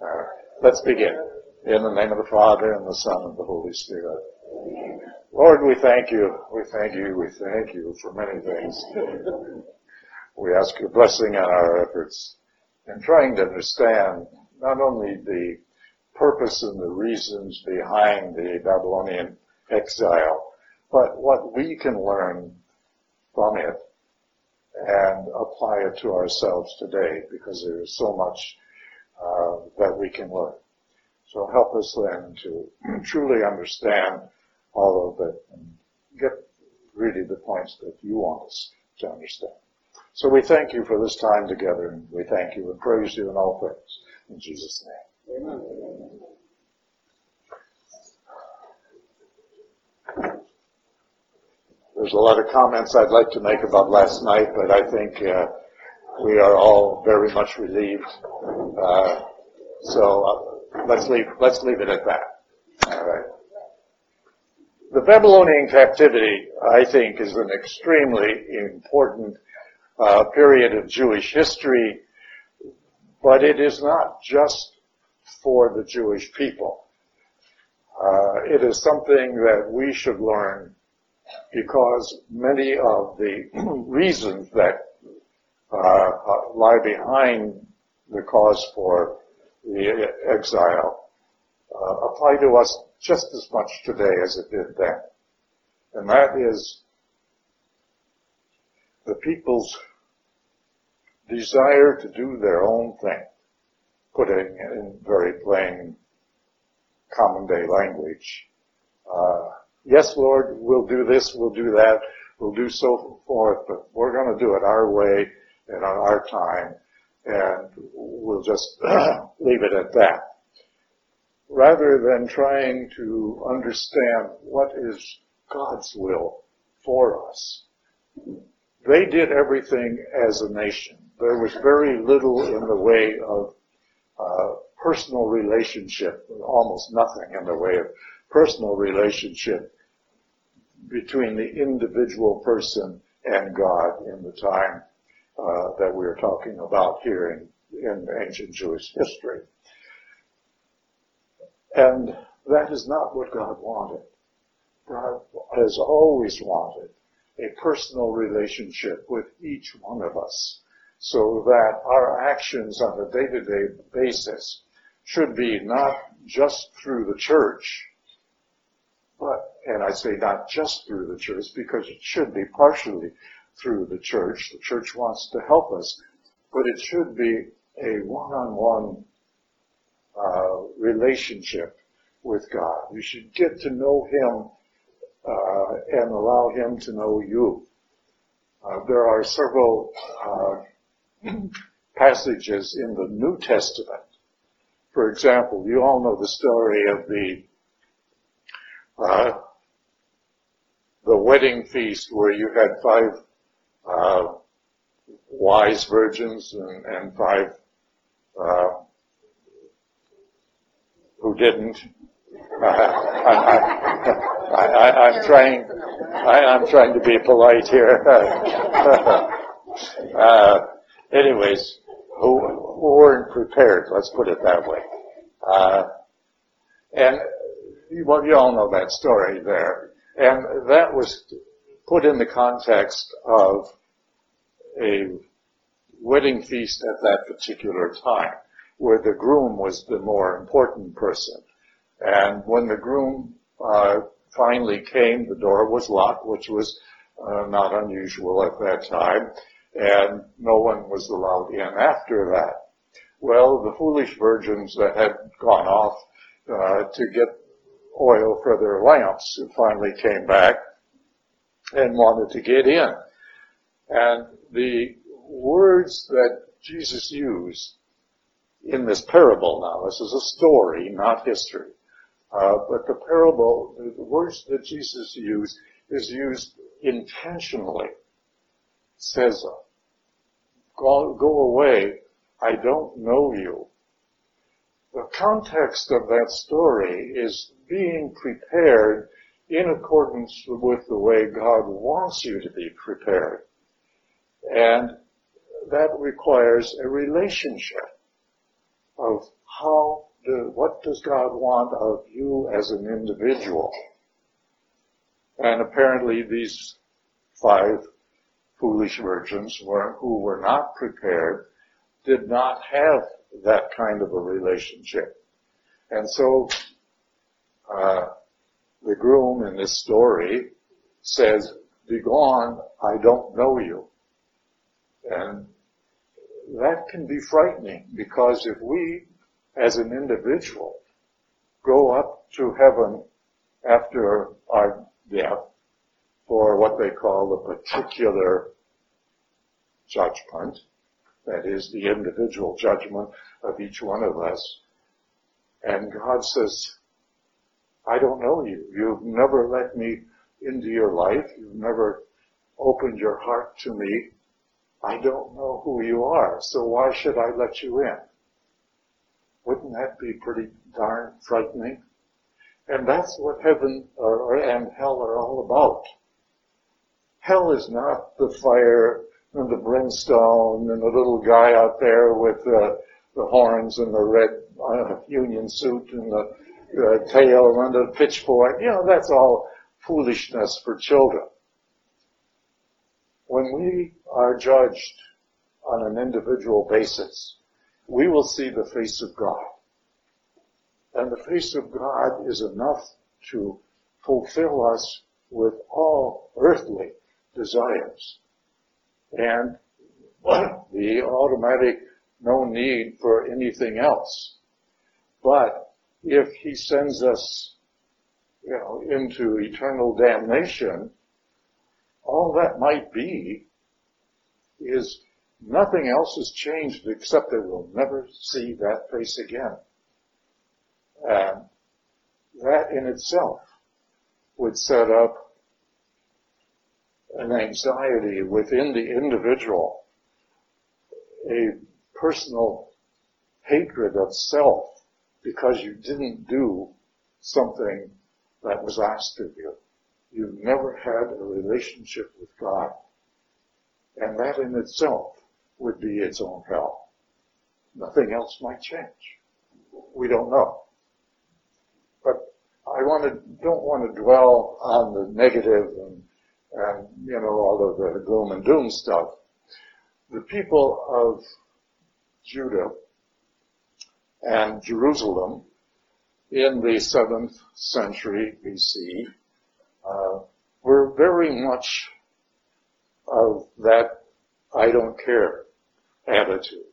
Uh, let's begin. In the name of the Father and the Son and the Holy Spirit. Lord, we thank you. We thank you. We thank you for many things. We ask your blessing on our efforts in trying to understand not only the purpose and the reasons behind the Babylonian exile, but what we can learn from it and apply it to ourselves today because there is so much uh, that we can learn. So help us then to truly understand all of it and get really the points that you want us to understand. So we thank you for this time together and we thank you and praise you in all things. In Jesus' name. Amen. There's a lot of comments I'd like to make about last night, but I think uh, we are all very much relieved. Uh, so uh, let's leave let's leave it at that. All right. The Babylonian captivity, I think, is an extremely important uh, period of Jewish history, but it is not just for the Jewish people. Uh, it is something that we should learn because many of the reasons that uh, lie behind the cause for the exile uh, apply to us just as much today as it did then. And that is the people's desire to do their own thing, putting in very plain common day language. Uh, yes, Lord, we'll do this, we'll do that, we'll do so forth, but we're going to do it our way on our time, and we'll just leave it at that. Rather than trying to understand what is God's will for us. They did everything as a nation. There was very little in the way of uh, personal relationship, almost nothing in the way of personal relationship between the individual person and God in the time uh, that we are talking about here in, in ancient Jewish history. And that is not what God wanted. God has always wanted a personal relationship with each one of us so that our actions on a day-to-day basis should be not just through the church, but, and I say not just through the church because it should be partially through the church. The church wants to help us, but it should be a one-on-one uh, relationship with God. You should get to know Him uh, and allow Him to know you. Uh, there are several uh, passages in the New Testament. For example, you all know the story of the uh, the wedding feast where you had five uh, wise virgins and, and five uh, who didn't. I, am trying. I, am trying to be polite here. uh, anyways, who, who, weren't prepared? Let's put it that way. Uh, and well, you all know that story there, and that was put in the context of a wedding feast at that particular time, where the groom was the more important person. And when the groom uh, finally came, the door was locked, which was uh, not unusual at that time, and no one was allowed in after that. Well, the foolish virgins that had gone off uh, to get oil for their lamps finally came back and wanted to get in. And the words that Jesus used in this parable now, this is a story, not history, uh, but the parable, the words that Jesus used is used intentionally. says, go, go away, I don't know you. The context of that story is being prepared in accordance with the way God wants you to be prepared. And that requires a relationship of how do, what does God want of you as an individual? And apparently these five foolish virgins were, who were not prepared did not have that kind of a relationship. And so, uh, the groom in this story says, begone, I don't know you. And that can be frightening because if we, as an individual, go up to heaven after our death for what they call the particular judgment, that is the individual judgment of each one of us, and God says, I don't know you. You've never let me into your life. You've never opened your heart to me. I don't know who you are, so why should I let you in? Wouldn't that be pretty darn frightening? And that's what heaven and hell are all about. Hell is not the fire and the brimstone and the little guy out there with the horns and the red uh, union suit and the uh, tail and the pitchfork. You know, that's all foolishness for children. When we are judged on an individual basis, we will see the face of God. And the face of God is enough to fulfill us with all earthly desires. And the automatic no need for anything else. But if he sends us, you know, into eternal damnation, all that might be is nothing else has changed except that we'll never see that face again. And that in itself would set up an anxiety within the individual, a personal hatred of self because you didn't do something that was asked of you. You never had a relationship with God. And that in itself would be its own hell. Nothing else might change. We don't know. But I want to, don't want to dwell on the negative and, and, you know, all of the gloom and doom stuff. The people of Judah and Jerusalem in the 7th century BC uh, were very much of that I don't care attitude.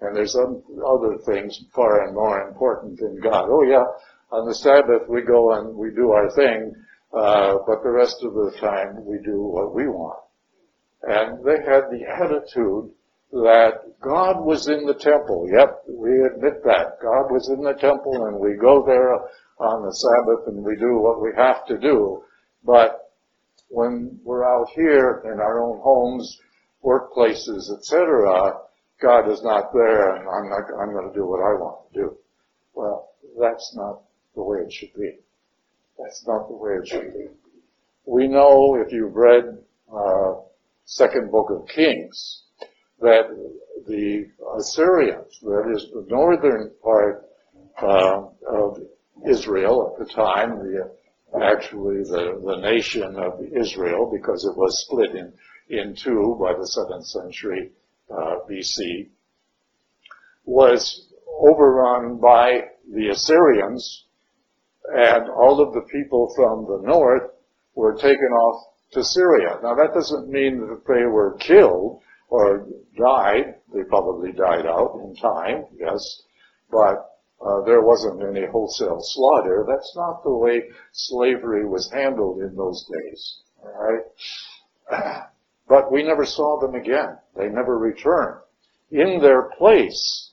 And there's other things far and more important than God. Oh yeah, on the Sabbath we go and we do our thing, uh, but the rest of the time we do what we want. And they had the attitude that God was in the temple. Yep, we admit that. God was in the temple and we go there on the Sabbath and we do what we have to do. But when we're out here in our own homes, workplaces, etc., God is not there and I'm not, I'm going to do what I want to do. Well, that's not the way it should be. That's not the way it should be. We know if you've read, uh, second book of Kings, that the Assyrians, that is the northern part uh, of Israel at the time, the, actually the, the nation of Israel, because it was split in, in two by the 7th century uh, BC, was overrun by the Assyrians, and all of the people from the north were taken off to Syria. Now that doesn't mean that they were killed, or died. They probably died out in time, yes, but uh, there wasn't any wholesale slaughter. That's not the way slavery was handled in those days. Right, but we never saw them again. They never returned. In their place,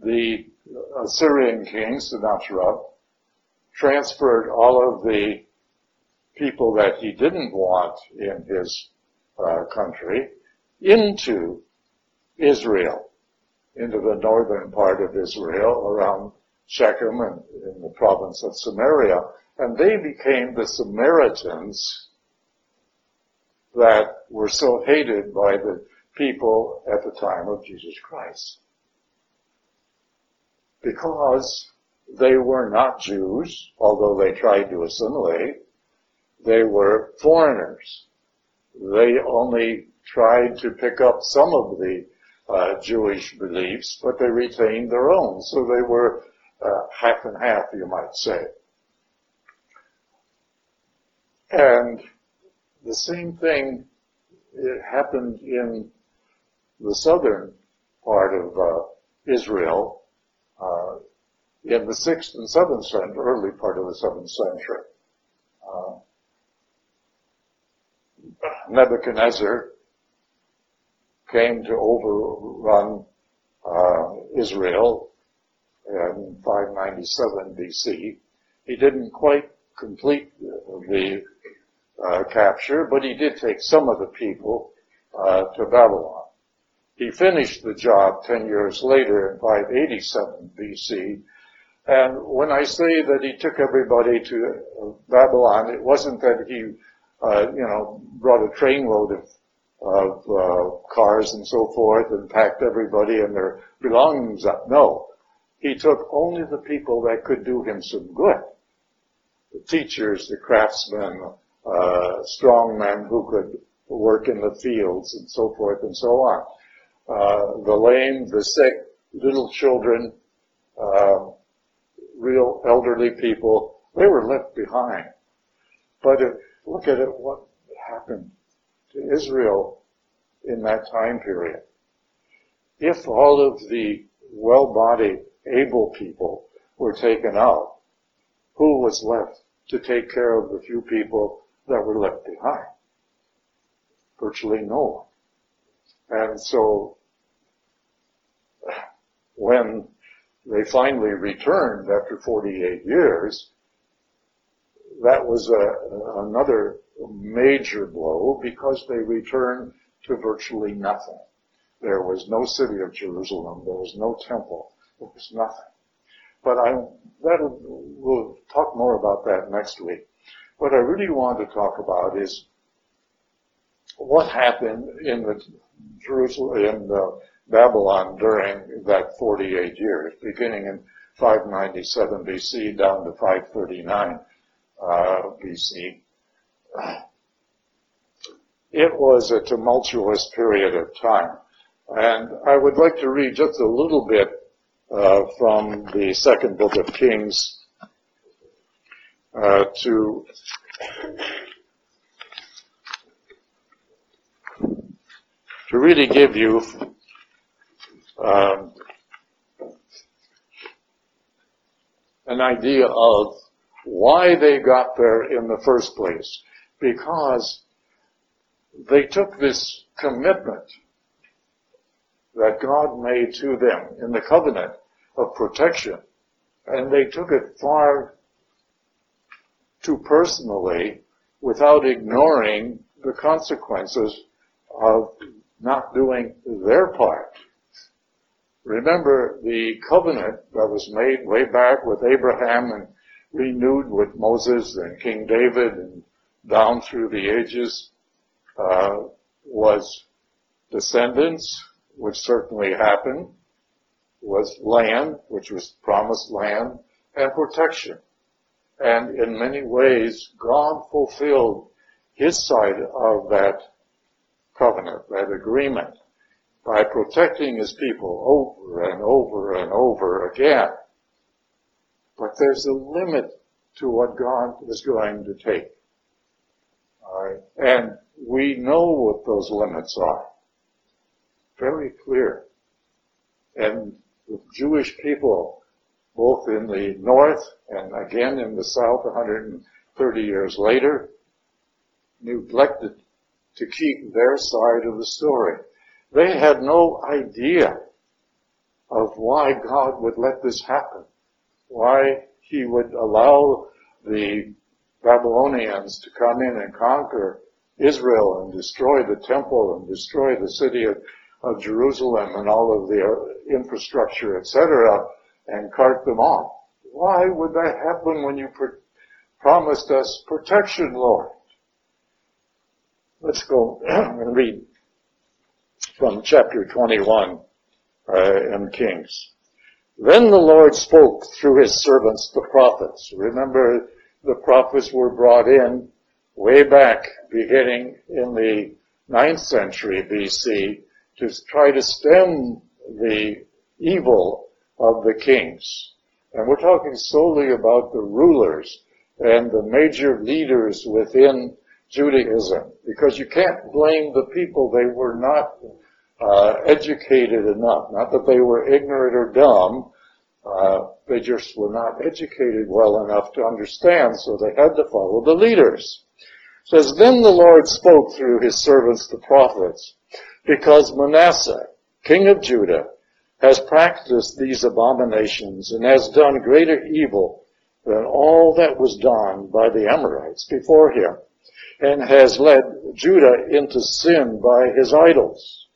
the Assyrian king Sennacherib transferred all of the people that he didn't want in his uh, country into Israel, into the northern part of Israel around Shechem and in the province of Samaria, and they became the Samaritans that were so hated by the people at the time of Jesus Christ. because they were not Jews, although they tried to assimilate. They were foreigners. They only tried to pick up some of the uh, Jewish beliefs, but they retained their own. So they were uh, half and half, you might say. And the same thing happened in the southern part of uh, Israel uh, in the sixth and seventh century, early part of the seventh century. Uh, Nebuchadnezzar came to overrun uh, Israel in 597 BC. He didn't quite complete the uh, capture, but he did take some of the people uh, to Babylon. He finished the job 10 years later in 587 BC. And when I say that he took everybody to Babylon, it wasn't that he, uh, you know, brought a trainload of, of uh, cars and so forth and packed everybody and their belongings up. No. He took only the people that could do him some good. The teachers, the craftsmen, uh, strong men who could work in the fields and so forth and so on. Uh, the lame, the sick, little children, uh, real elderly people, they were left behind. But if, look at it, what happened to Israel in that time period. If all of the well-bodied, able people were taken out, who was left to take care of the few people that were left behind? Virtually no one. And so when they finally returned after 48 years, that was a, another major blow because they returned to virtually nothing. There was no city of Jerusalem. There was no temple. There was nothing. But I, that we'll talk more about that next week. What I really want to talk about is what happened in the Jerusalem, in the Babylon during that 48 years, beginning in 597 BC down to 539 uh, BC. It was a tumultuous period of time. And I would like to read just a little bit uh, from the second book of Kings uh, to to really give you um, an idea of why they got there in the first place. Because they took this commitment that God made to them in the covenant of protection, and they took it far too personally without ignoring the consequences of not doing their part. Remember the covenant that was made way back with Abraham and renewed with Moses and King David and down through the ages uh, was descendants, which certainly happened, was land, which was promised land, and protection. And in many ways, God fulfilled his side of that covenant, that agreement, by protecting his people over and over and over again. But there's a limit to what God is going to take. And we know what those limits are. Very clear. And the Jewish people both in the north and again in the south 130 years later, neglected to keep their side of the story. They had no idea of why God would let this happen, why he would allow the Babylonians to come in and conquer Israel and destroy the temple and destroy the city of, of Jerusalem and all of the infrastructure, etc and cart them off. Why would that happen when you promised us protection, Lord? Let's go and read from chapter 21 uh, in Kings. Then the Lord spoke through his servants, the prophets. Remember, the prophets were brought in way back, beginning in the 9th century BC, to try to stem the evil of the kings. And we're talking solely about the rulers and the major leaders within Judaism, because you can't blame the people. They were not uh, educated enough. Not that they were ignorant or dumb. Uh, they just were not educated well enough to understand, so they had to follow the leaders. It says, Then the Lord spoke through his servants the prophets, because Manasseh, king of Judah, has practiced these abominations and has done greater evil than all that was done by the Amorites before him, and has led Judah into sin by his idols.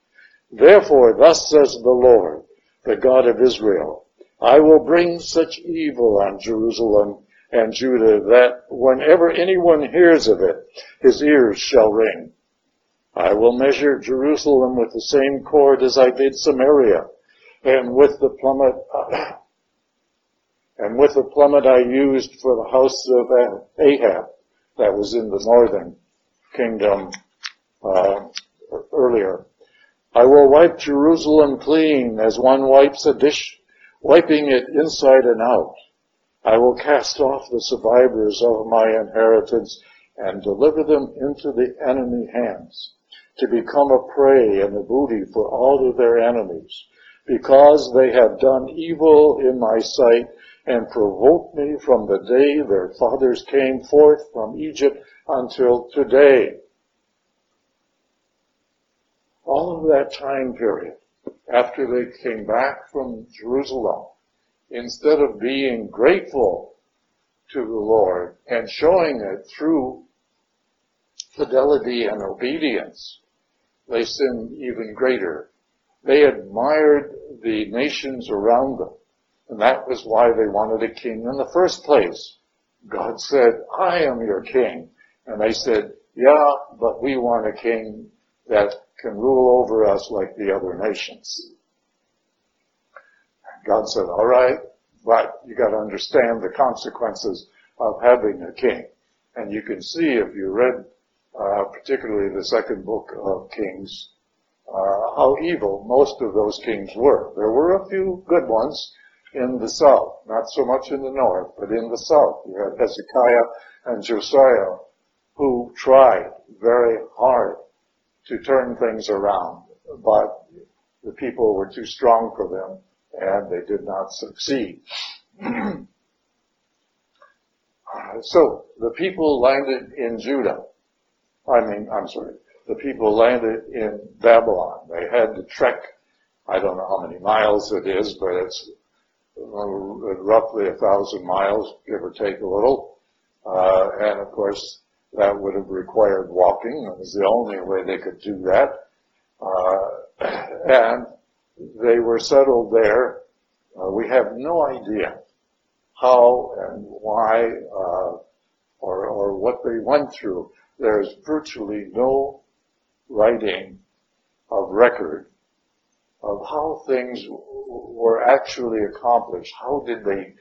Therefore, thus says the Lord, the God of Israel, I will bring such evil on Jerusalem and Judah that whenever anyone hears of it, his ears shall ring. I will measure Jerusalem with the same cord as I did Samaria, and with the plummet, and with the plummet I used for the house of Ahab, that was in the northern kingdom uh, earlier. I will wipe Jerusalem clean as one wipes a dish, wiping it inside and out. I will cast off the survivors of my inheritance and deliver them into the enemy hands to become a prey and a booty for all of their enemies because they have done evil in my sight and provoked me from the day their fathers came forth from Egypt until today. All of that time period, after they came back from Jerusalem, instead of being grateful to the Lord and showing it through fidelity and obedience, they sinned even greater they admired the nations around them. And that was why they wanted a king in the first place. God said, I am your king. And they said, yeah, but we want a king that can rule over us like the other nations. God said, all right, but you got to understand the consequences of having a king. And you can see if you read, uh, particularly the second book of Kings, uh, how evil most of those kings were. There were a few good ones in the south, not so much in the north, but in the south. You had Hezekiah and Josiah who tried very hard to turn things around, but the people were too strong for them and they did not succeed. so the people landed in Judah. I mean, I'm sorry, the people landed in Babylon. They had to trek, I don't know how many miles it is, but it's roughly a thousand miles, give or take a little. Uh, and of course, that would have required walking. It was the only way they could do that. Uh, and they were settled there. Uh, we have no idea how and why uh, or, or what they went through. There's virtually no writing of record of how things were actually accomplished. How did they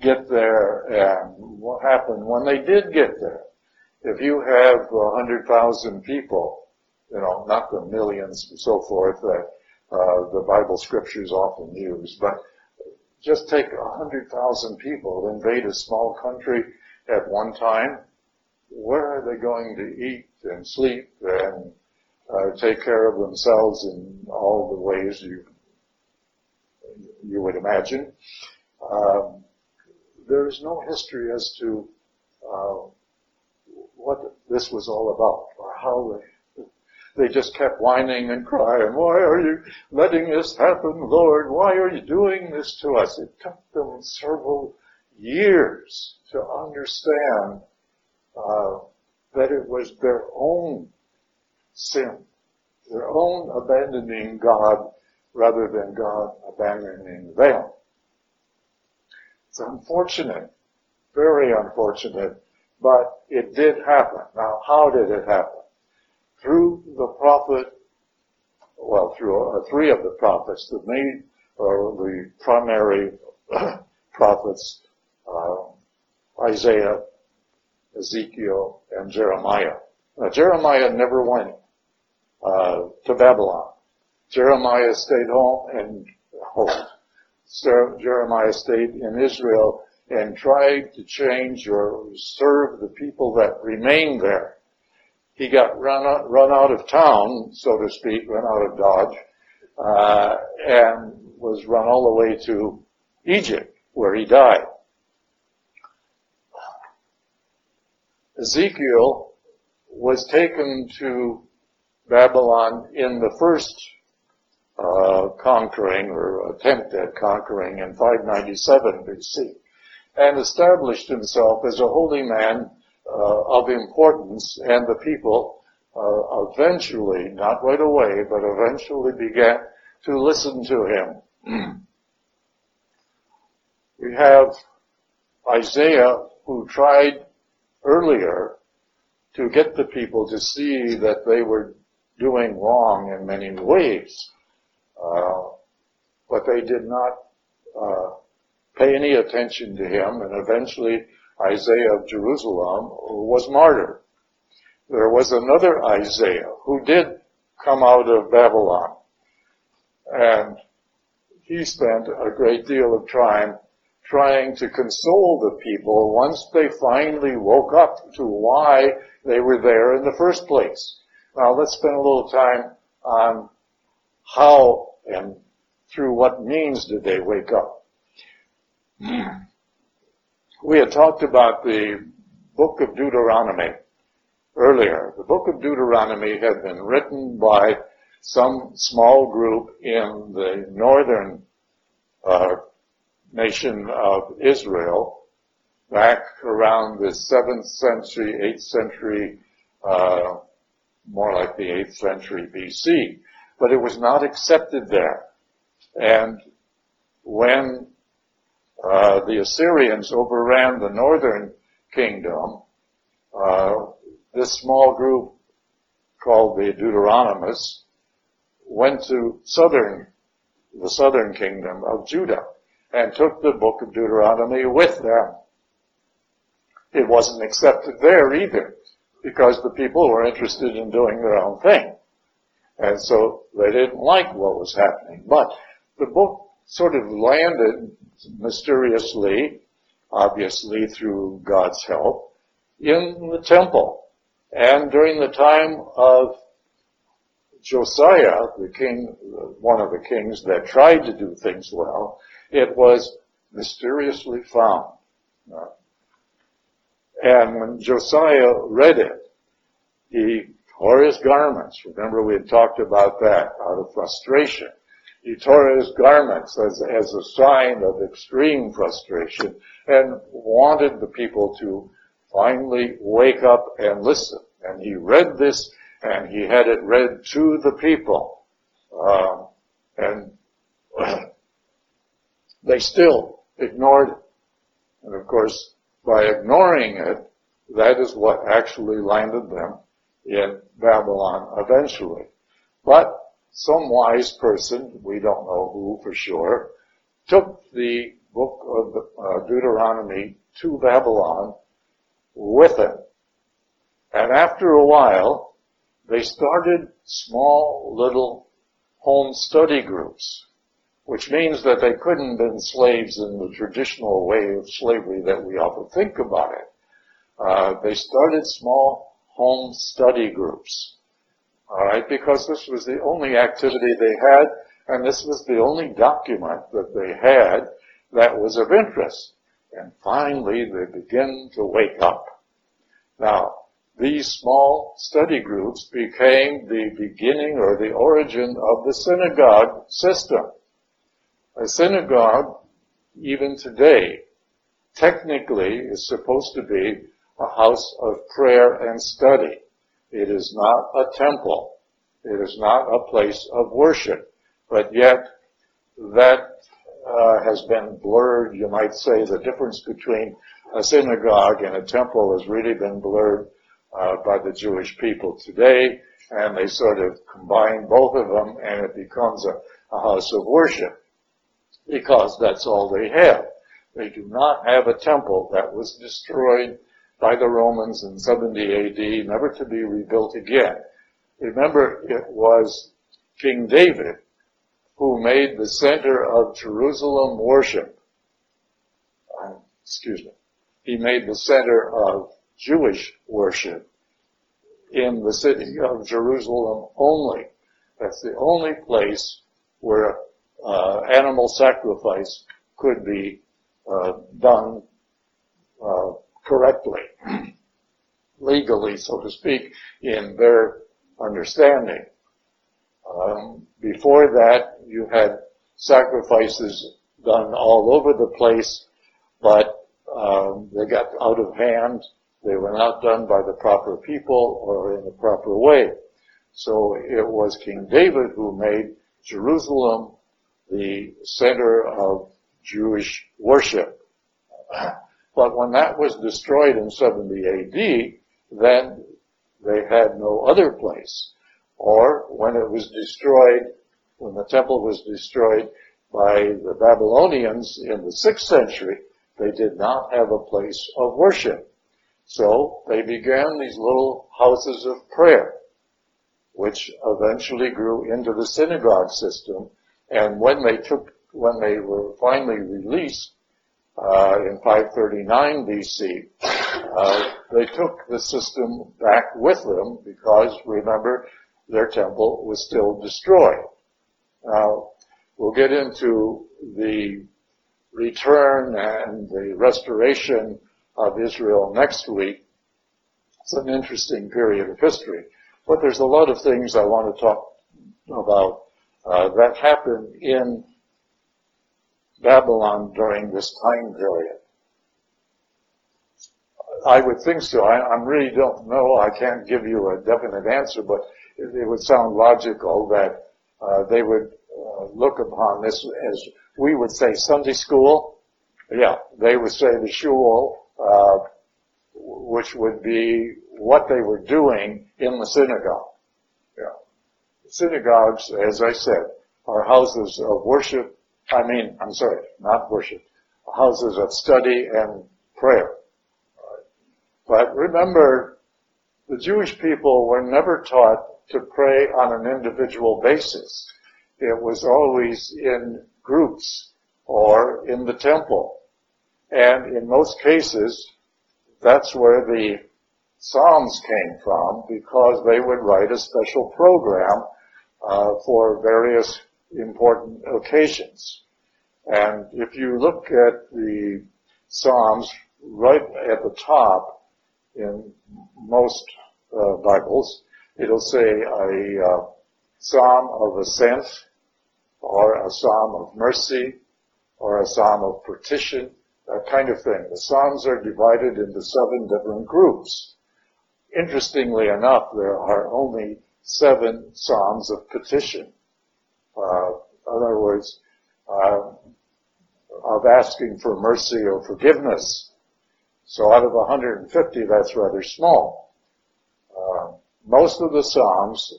get there and what happened when they did get there? If you have a hundred thousand people, you know, not the millions and so forth that uh, the Bible scriptures often use, but just take a hundred thousand people, invade a small country at one time. Where are they going to eat and sleep and uh, take care of themselves in all the ways you you would imagine. Um, there is no history as to uh, what this was all about or how they they just kept whining and crying. Why are you letting this happen, Lord? Why are you doing this to us? It took them several years to understand uh, that it was their own sin. Their own abandoning God rather than God abandoning them. It's unfortunate, very unfortunate, but it did happen. Now, how did it happen? Through the prophet, well, through uh, three of the prophets, the main, or the primary prophets, uh, Isaiah, Ezekiel, and Jeremiah. Now, Jeremiah never went uh, to Babylon. Jeremiah stayed home and home. Jeremiah stayed in Israel and tried to change or serve the people that remained there. He got run out, run out of town, so to speak, run out of Dodge, uh, and was run all the way to Egypt, where he died. Ezekiel was taken to Babylon in the first uh, conquering or attempt at conquering in 597 BC and established himself as a holy man uh, of importance and the people uh, eventually, not right away, but eventually began to listen to him. we have Isaiah who tried earlier to get the people to see that they were doing wrong in many ways. Uh, but they did not uh, pay any attention to him, and eventually Isaiah of Jerusalem was martyred. There was another Isaiah who did come out of Babylon, and he spent a great deal of time trying to console the people once they finally woke up to why they were there in the first place. Now let's spend a little time on how and through what means did they wake up. We had talked about the book of Deuteronomy earlier. The book of Deuteronomy had been written by some small group in the northern uh, nation of Israel back around the 7th century, 8th century, uh, more like the 8th century BC. But it was not accepted there. And when uh, the Assyrians overran the northern kingdom, uh, this small group called the Deuteronomists went to southern, the southern kingdom of Judah and took the book of Deuteronomy with them. It wasn't accepted there either because the people were interested in doing their own thing. And so they didn't like what was happening. But the book sort of landed mysteriously, obviously through God's help, in the temple. And during the time of Josiah, the king, one of the kings that tried to do things well, it was mysteriously found. And when Josiah read it, he tore his garments. Remember we had talked about that out of frustration. He tore his garments as, as a sign of extreme frustration and wanted the people to finally wake up and listen. And he read this and he had it read to the people. Uh, and they still ignored it. And of course, by ignoring it, that is what actually landed them in Babylon eventually. But some wise person, we don't know who for sure, took the book of uh, Deuteronomy to Babylon with him. And after a while, they started small little home study groups, which means that they couldn't have been slaves in the traditional way of slavery that we often think about it. Uh, they started small home study groups. All right, because this was the only activity they had, and this was the only document that they had that was of interest. And finally, they begin to wake up. Now, these small study groups became the beginning or the origin of the synagogue system. A synagogue, even today, technically is supposed to be a house of prayer and study. It is not a temple. It is not a place of worship. But yet, that uh, has been blurred. You might say the difference between a synagogue and a temple has really been blurred uh, by the Jewish people today, and they sort of combine both of them, and it becomes a, a house of worship. because that's all they have. They do not have a temple that was destroyed by the Romans in 70 AD, never to be rebuilt again. Remember, it was King David who made the center of Jerusalem worship. Uh, excuse me. He made the center of Jewish worship in the city of Jerusalem only. That's the only place where uh, animal sacrifice could be uh, done uh, correctly, legally, so to speak, in their understanding. Um, before that, you had sacrifices done all over the place, but um, they got out of hand. They were not done by the proper people or in the proper way. So it was King David who made Jerusalem the center of Jewish worship. But when that was destroyed in 70 AD, then they had no other place. Or when it was destroyed, when the temple was destroyed by the Babylonians in the 6th century, they did not have a place of worship. So they began these little houses of prayer, which eventually grew into the synagogue system. And when they took, when they were finally released, uh, in 539 BC, uh, they took the system back with them because, remember, their temple was still destroyed. Now, we'll get into the return and the restoration of Israel next week. It's an interesting period of history. But there's a lot of things I want to talk about uh, that happened in Babylon during this time period? I would think so. I, I really don't know. I can't give you a definite answer, but it, it would sound logical that uh, they would uh, look upon this as we would say Sunday school. Yeah, they would say the shul, uh, which would be what they were doing in the synagogue. Yeah. Synagogues, as I said, are houses of worship I mean, I'm sorry, not worship, houses of study and prayer. But remember, the Jewish people were never taught to pray on an individual basis. It was always in groups or in the temple. And in most cases, that's where the Psalms came from because they would write a special program uh, for various important occasions. And if you look at the Psalms right at the top in most uh, Bibles, it'll say a uh, Psalm of ascent or a Psalm of mercy or a Psalm of petition, that kind of thing. The Psalms are divided into seven different groups. Interestingly enough, there are only seven Psalms of petition. Uh, in other words, uh, of asking for mercy or forgiveness. So out of 150, that's rather small. Uh, most of the Psalms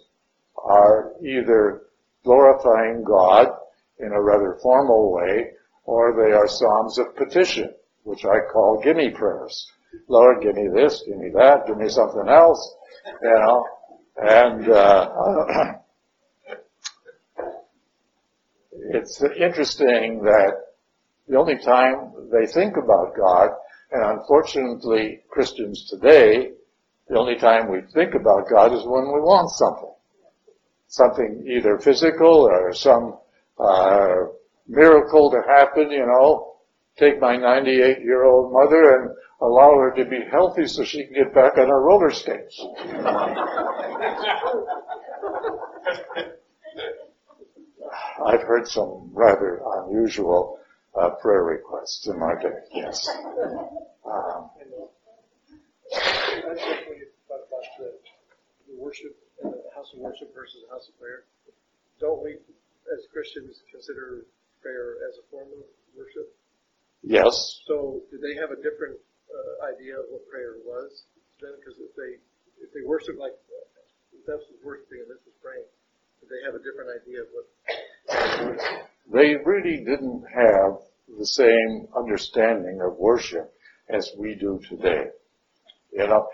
are either glorifying God in a rather formal way, or they are Psalms of petition, which I call gimme prayers. Lord, give me this, give me that, give me something else, you know. And uh, it's interesting that the only time they think about God, and unfortunately Christians today, the only time we think about God is when we want something. Something either physical or some uh, miracle to happen, you know. Take my 98 year old mother and allow her to be healthy so she can get back on her roller skates. I've heard some rather unusual uh, prayer requests in my day. Yes. Um, worship, uh, house of worship versus house of prayer. Don't we, as Christians, consider prayer as a form of worship? Yes. So, did they have a different uh, idea of what prayer was then? Because if they if they worship like if that was worshiping and this was praying, did they have a different idea of what? they really didn't have the same understanding of worship as we do today. You know,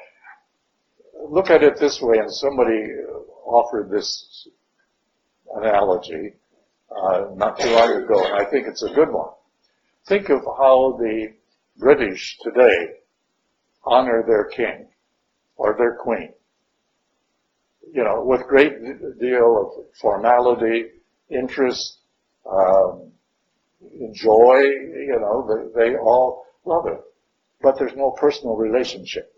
look at it this way, and somebody offered this analogy uh, not too long ago, and I think it's a good one. Think of how the British today honor their king or their queen. You know, with great deal of formality, interest, um, joy, you know, they, they all love it. But there's no personal relationship.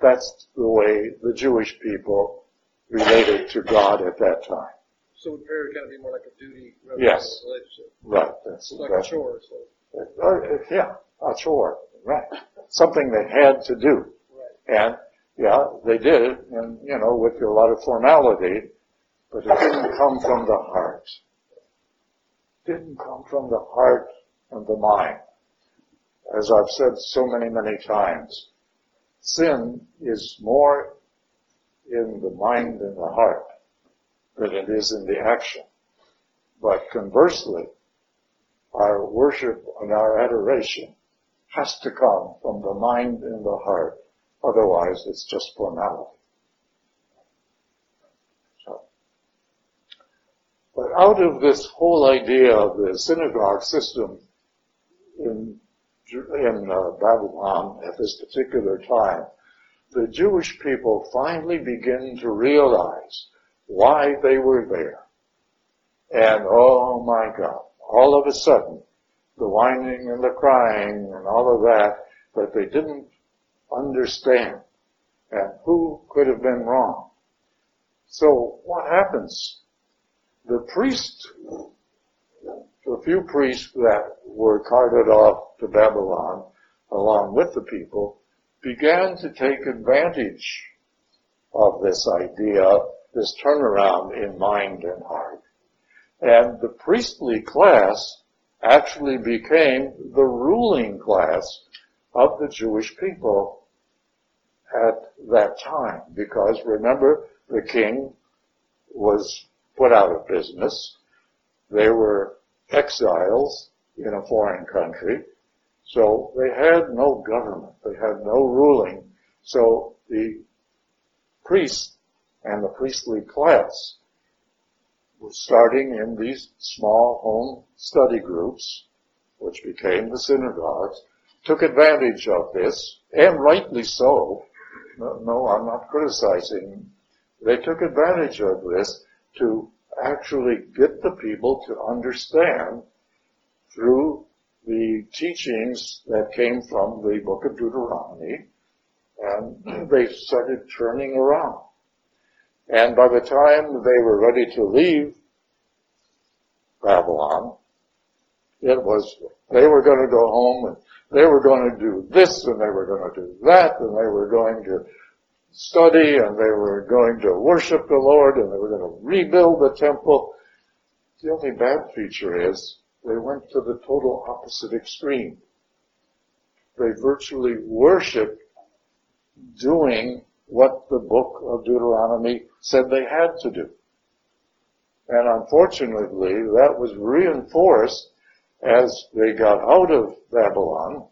That's the way the Jewish people related to God at that time. So would prayer kind of be more like a duty rather Yes. than a relationship? Right. That's It's like that's- a chore, so. Uh, yeah, a chore. Right. Something they had to do. Right. And yeah, they did and you know, with a lot of formality, but it didn't come from the heart. Didn't come from the heart and the mind. As I've said so many, many times, sin is more in the mind and the heart than it is in the action. But conversely, our worship and our adoration has to come from the mind and the heart. Otherwise, it's just formality. So, but out of this whole idea of the synagogue system in, in uh, Babylon at this particular time, the Jewish people finally begin to realize why they were there. And oh my God, all of a sudden, the whining and the crying and all of that, that they didn't understand. And who could have been wrong? So what happens? The priest, the few priests that were carted off to Babylon along with the people, began to take advantage of this idea, this turnaround in mind and heart. And the priestly class actually became the ruling class of the Jewish people at that time. Because remember, the king was put out of business. They were exiles in a foreign country. So they had no government. They had no ruling. So the priests and the priestly class were starting in these small home study groups, which became the synagogues, took advantage of this, and rightly so. No, no, I'm not criticizing. They took advantage of this to actually get the people to understand through the teachings that came from the book of Deuteronomy, and they started turning around. And by the time they were ready to leave Babylon, it was, they were going to go home and they were going to do this and they were going to do that and they were going to study and they were going to worship the Lord and they were going to rebuild the temple. The only bad feature is they went to the total opposite extreme. They virtually worshiped doing what the book of Deuteronomy said they had to do. And unfortunately, that was reinforced as they got out of Babylon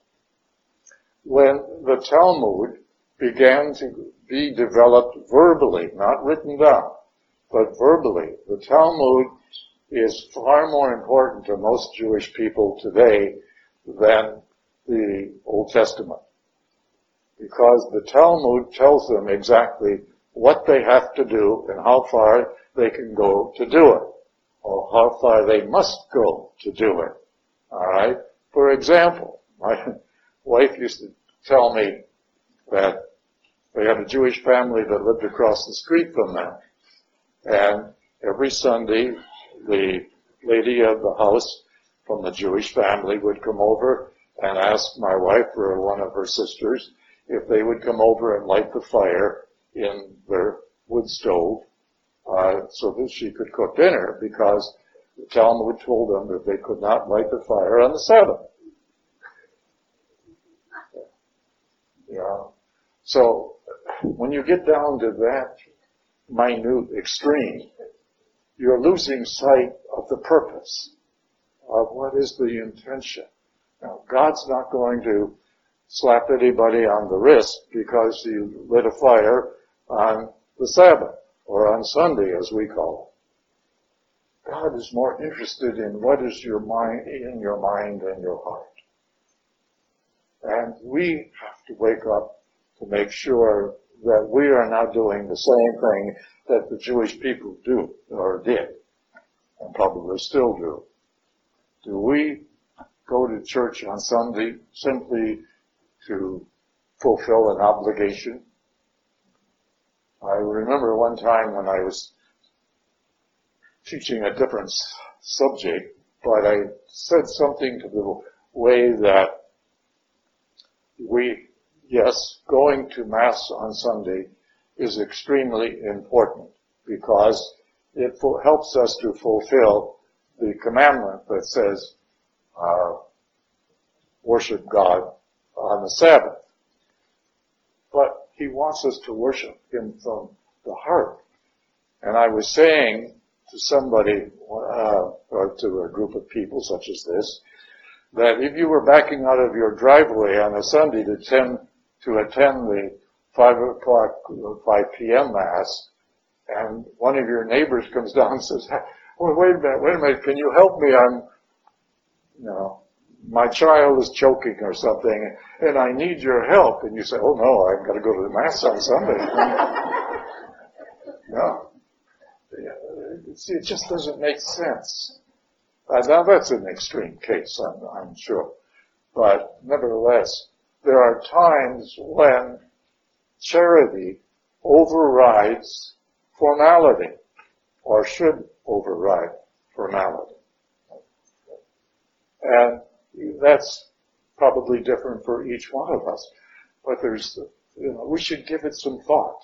when the Talmud began to be developed verbally, not written down, but verbally. The Talmud is far more important to most Jewish people today than the Old Testament because the Talmud tells them exactly what they have to do and how far they can go to do it, or how far they must go to do it. Alright? For example, my wife used to tell me that they had a Jewish family that lived across the street from them. And every Sunday, the lady of the house from the Jewish family would come over and ask my wife or one of her sisters if they would come over and light the fire in their wood stove uh, so that she could cook dinner because the Talmud told them that they could not light the fire on the Sabbath. Yeah. So when you get down to that minute extreme, you're losing sight of the purpose. of what is the intention. Now, God's not going to slap anybody on the wrist because you lit a fire on the Sabbath or on Sunday as we call it. God is more interested in what is your mind, in your mind and your heart. And we have to wake up to make sure that we are not doing the same thing that the Jewish people do or did and probably still do. Do we go to church on Sunday simply to fulfill an obligation? I remember one time when I was teaching a different subject, but I said something to the way that we, yes, going to Mass on Sunday is extremely important because it helps us to fulfill the commandment that says, uh, worship God on the Sabbath. But He wants us to worship Him from the heart. And I was saying to somebody, uh, or to a group of people such as this, that if you were backing out of your driveway on a Sunday to attend, to attend the 5 o'clock, 5 p.m. Mass, and one of your neighbors comes down and says, well, wait a minute, wait a minute, can you help me? I'm, you know, my child is choking or something, and I need your help. And you say, oh no, I've got to go to the Mass on Sunday. no. See, it just doesn't make sense. Uh, now that's an extreme case, I'm, I'm sure. But nevertheless, there are times when charity overrides formality, or should override formality. And that's probably different for each one of us. But there's, you know, we should give it some thought.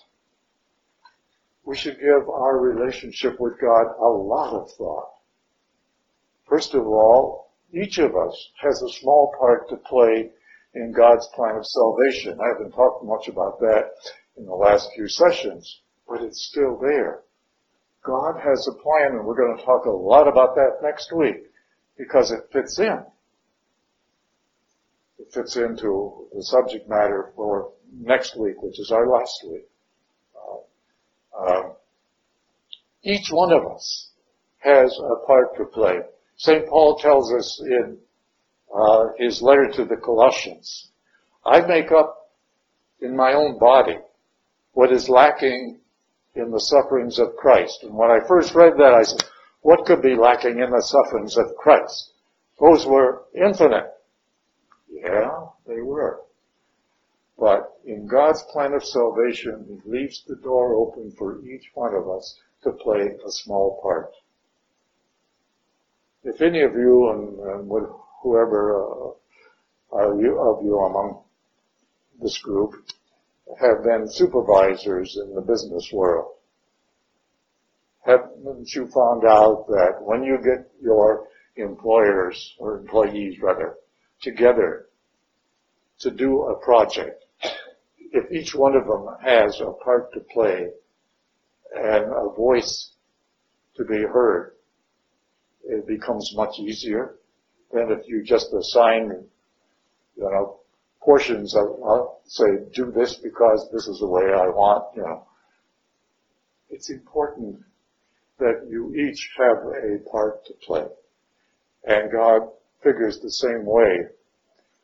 We should give our relationship with God a lot of thought. First of all, each of us has a small part to play in God's plan of salvation. I haven't talked much about that in the last few sessions, but it's still there. God has a plan and we're going to talk a lot about that next week because it fits in. It fits into the subject matter for next week, which is our last week. Um, each one of us has a part to play. St. Paul tells us in uh, his letter to the Colossians, I make up in my own body what is lacking in the sufferings of Christ. And when I first read that, I said, what could be lacking in the sufferings of Christ? Those were infinite. Yeah, they were. But in God's plan of salvation, He leaves the door open for each one of us to play a small part. If any of you and, and whoever uh, are you, of you among this group have been supervisors in the business world, haven't you found out that when you get your employers or employees rather together to do a project, if each one of them has a part to play and a voice to be heard, it becomes much easier than if you just assign, you know, portions of, uh, say, do this because this is the way I want, you know. It's important that you each have a part to play. And God figures the same way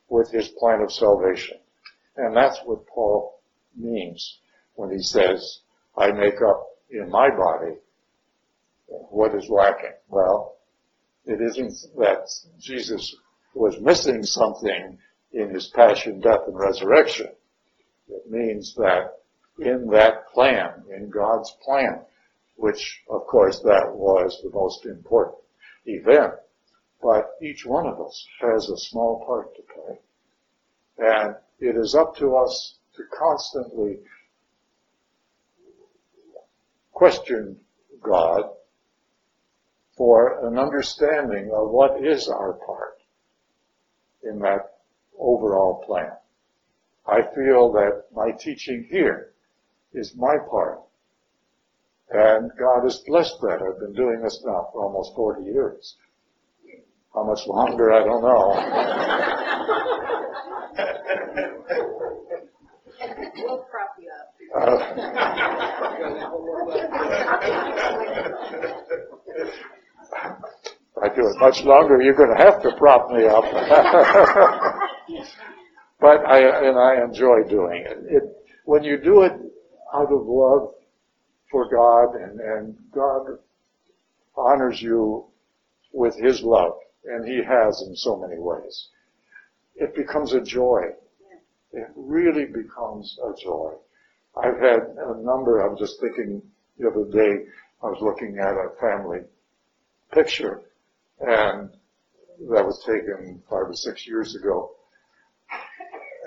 with his plan of salvation. And that's what Paul means when he says, I make up in my body what is lacking. Well, it isn't that Jesus was missing something in his passion, death, and resurrection. It means that in that plan, in God's plan, which of course that was the most important event, but each one of us has a small part to play. And it is up to us to constantly question God for an understanding of what is our part in that overall plan. I feel that my teaching here is my part. And God has blessed that. I've been doing this now for almost 40 years. How much longer, I don't know. We'll prop you up. Uh, if I do it much longer, you're going to have to prop me up. but I and I enjoy doing it. it. When you do it out of love for God, and, and God honors you with His love, and He has in so many ways, it becomes a joy. It really becomes a joy. I've had a number, I'm just thinking the other day, I was looking at a family picture and that was taken five or six years ago.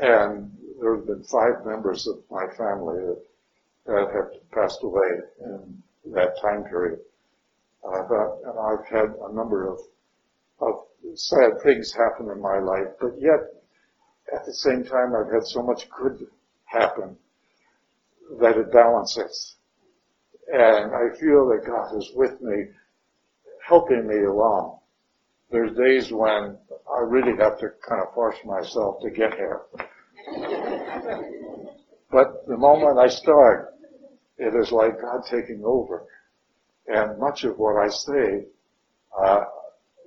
And there have been five members of my family that, that have passed away in that time period. Uh, but, and I've had a number of, of sad things happen in my life, but yet at the same time I've had so much good happen that it balances. And I feel that God is with me, helping me along. There's days when I really have to kind of force myself to get here. but the moment I start, it is like God taking over. And much of what I say uh,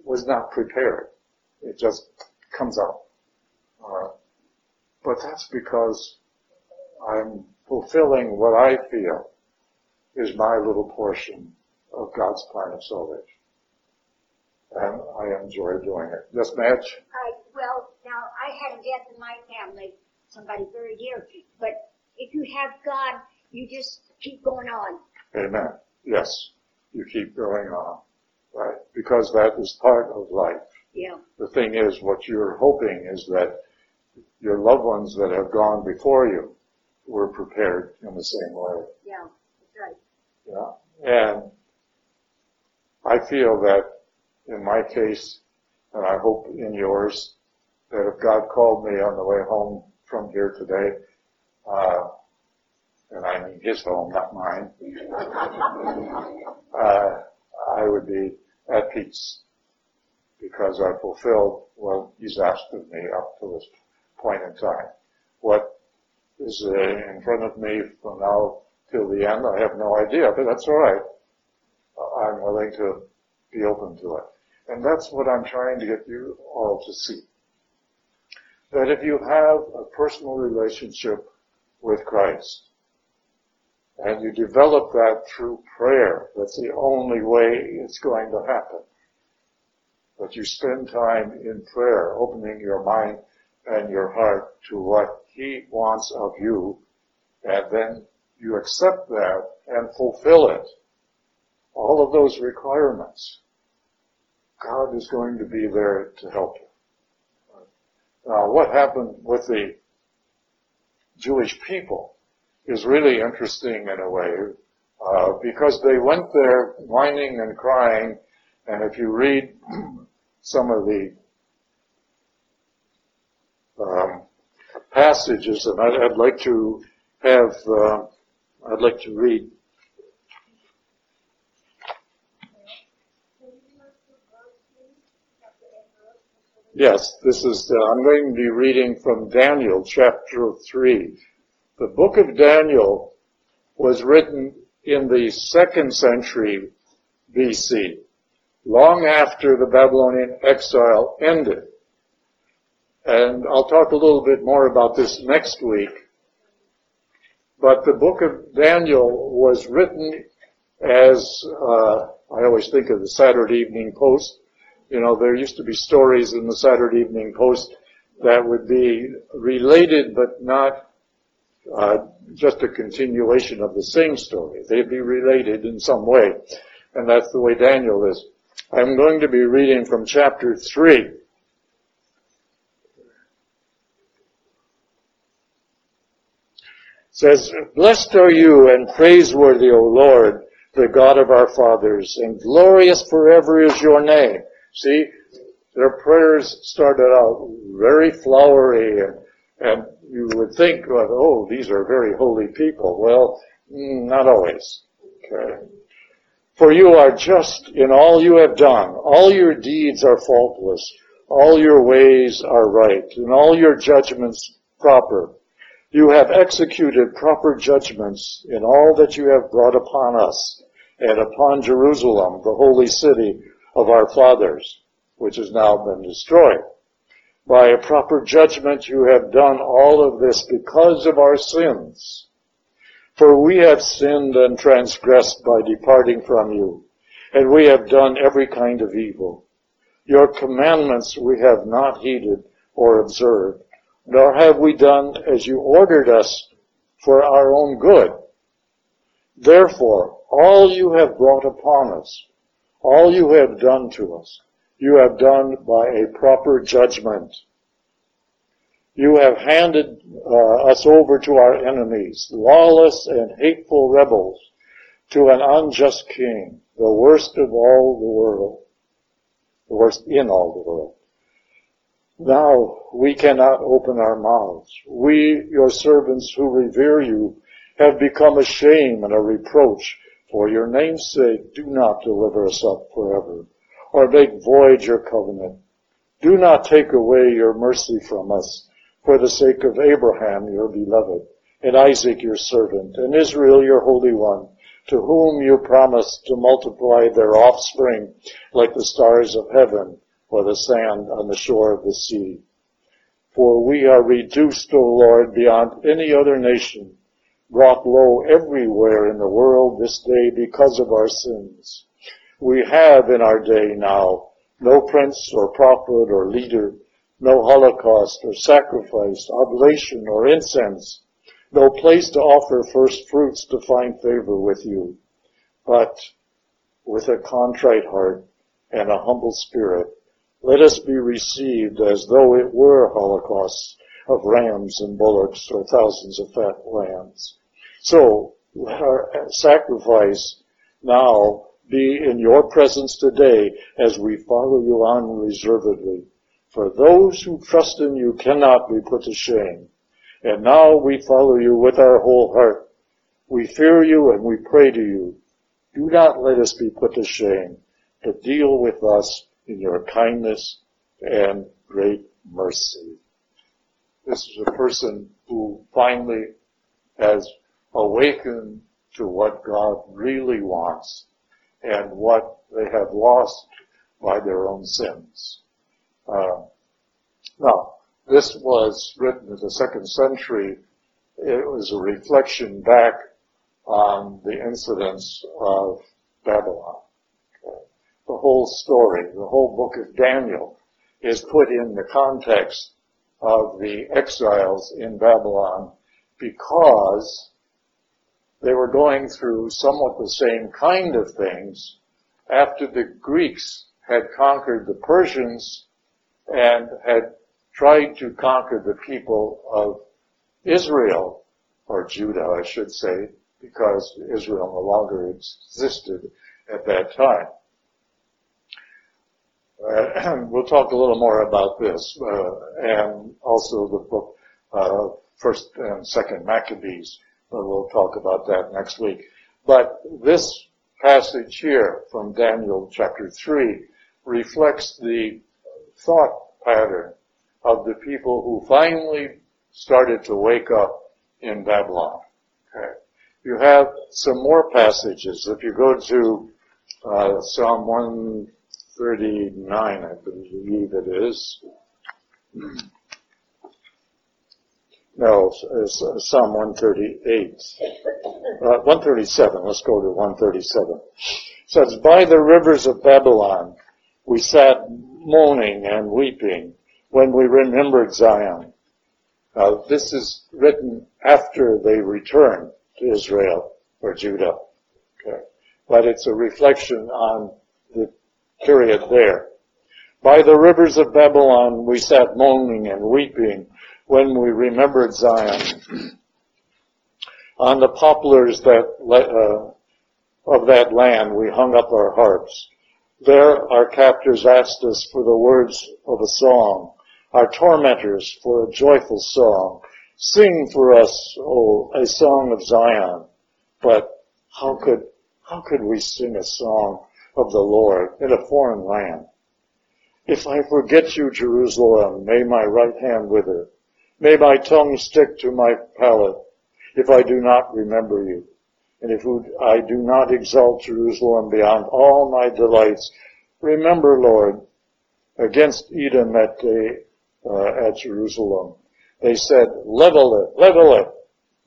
was not prepared. It just comes out. Uh, but that's because I'm fulfilling what I feel is my little portion of God's plan of salvation. And I enjoy doing it. Yes, Madge? Uh, well, now I had a death in my family, somebody very dear, but if you have God, you just keep going on. Amen. Yes. You keep going on. Right? Because that is part of life. Yeah. The thing is, what you're hoping is that your loved ones that have gone before you were prepared in the same way. Yeah, that's right. Yeah. And I feel that in my case, and I hope in yours, that if God called me on the way home from here today, uh, and I mean his home, not mine, uh, I would be at peace because I fulfilled what he's asked of me up to this point in time. What is uh, in front of me from now till the end, I have no idea, but that's all right. I'm willing to be open to it. And that's what I'm trying to get you all to see. That if you have a personal relationship with Christ, and you develop that through prayer, that's the only way it's going to happen. That you spend time in prayer, opening your mind and your heart to what He wants of you, and then you accept that and fulfill it. All of those requirements. God is going to be there to help you. Now, what happened with the Jewish people is really interesting in a way, uh, because they went there whining and crying, and if you read some of the um, passages, and I'd, I'd, like to have, uh, I'd like to read. Yes, this is, uh, I'm going to be reading from Daniel chapter 3. The book of Daniel was written in the second century BC, long after the Babylonian exile ended. And I'll talk a little bit more about this next week. But the book of Daniel was written as, uh, I always think of the Saturday Evening Post. You know, there used to be stories in the Saturday Evening Post that would be related but not uh, just a continuation of the same story. They'd be related in some way. And that's the way Daniel is. I'm going to be reading from chapter 3. Says, Blessed are you and praiseworthy, O Lord, the God of our fathers, and glorious forever is your name. See, their prayers started out very flowery and, and you would think, oh, these are very holy people. Well, mm, not always. Okay. For you are just in all you have done. All your deeds are faultless. All your ways are right, and all your judgments proper. You have executed proper judgments in all that you have brought upon us and upon Jerusalem, the holy city of our fathers, which has now been destroyed. By a proper judgment you have done all of this because of our sins. For we have sinned and transgressed by departing from you, and we have done every kind of evil. Your commandments we have not heeded or observed, nor have we done as you ordered us for our own good. Therefore, all you have brought upon us, all you have done to us, you have done by a proper judgment. You have handed uh, us over to our enemies, lawless and hateful rebels, to an unjust king, the worst of all the world, the worst in all the world. Now we cannot open our mouths. We, your servants who revere you, have become a shame and a reproach. For your name's sake, do not deliver us up forever, or make void your covenant. Do not take away your mercy from us, for the sake of Abraham, your beloved, and Isaac, your servant, and Israel, your holy one, to whom you promised to multiply their offspring like the stars of heaven or the sand on the shore of the sea. For we are reduced, O Lord, beyond any other nation, brought low everywhere in the world this day because of our sins. We have in our day now no prince or prophet or leader, no holocaust or sacrifice, oblation or incense, no place to offer first fruits to find favor with you. But with a contrite heart and a humble spirit, let us be received as though it were holocausts of rams and bullocks or thousands of fat lambs. So let our sacrifice now be in your presence today as we follow you unreservedly. For those who trust in you cannot be put to shame. And now we follow you with our whole heart. We fear you and we pray to you. Do not let us be put to shame, but deal with us in your kindness and great mercy. This is a person who finally has awakened to what God really wants and what they have lost by their own sins. Uh, now, this was written in the second century. It was a reflection back on the incidents of Babylon whole story, the whole book of Daniel is put in the context of the exiles in Babylon because they were going through somewhat the same kind of things after the Greeks had conquered the Persians and had tried to conquer the people of Israel, or Judah, I should say, because Israel no longer existed at that time. Uh, we'll talk a little more about this, uh, and also the book, uh, First and Second Maccabees. we'll talk about that next week. But this passage here from Daniel chapter 3 reflects the thought pattern of the people who finally started to wake up in Babylon. Okay. You have some more passages. If you go to uh, Psalm 1 39, I believe it is. No, it's Psalm 138. Uh, 137, let's go to 137. It says, By the rivers of Babylon we sat moaning and weeping when we remembered Zion. Now, this is written after they returned to Israel or Judah. Okay. But it's a reflection on the period there. By the rivers of Babylon we sat moaning and weeping when we remembered Zion. On the poplars that, uh, of that land we hung up our harps. There our captors asked us for the words of a song, our tormentors for a joyful song. Sing for us, oh, a song of Zion. But how could How could we sing a song of the Lord in a foreign land? If I forget you, Jerusalem, may my right hand wither. May my tongue stick to my palate if I do not remember you. And if I do not exalt Jerusalem beyond all my delights, remember, Lord, against Edom at, uh, at Jerusalem. They said, level it, level it,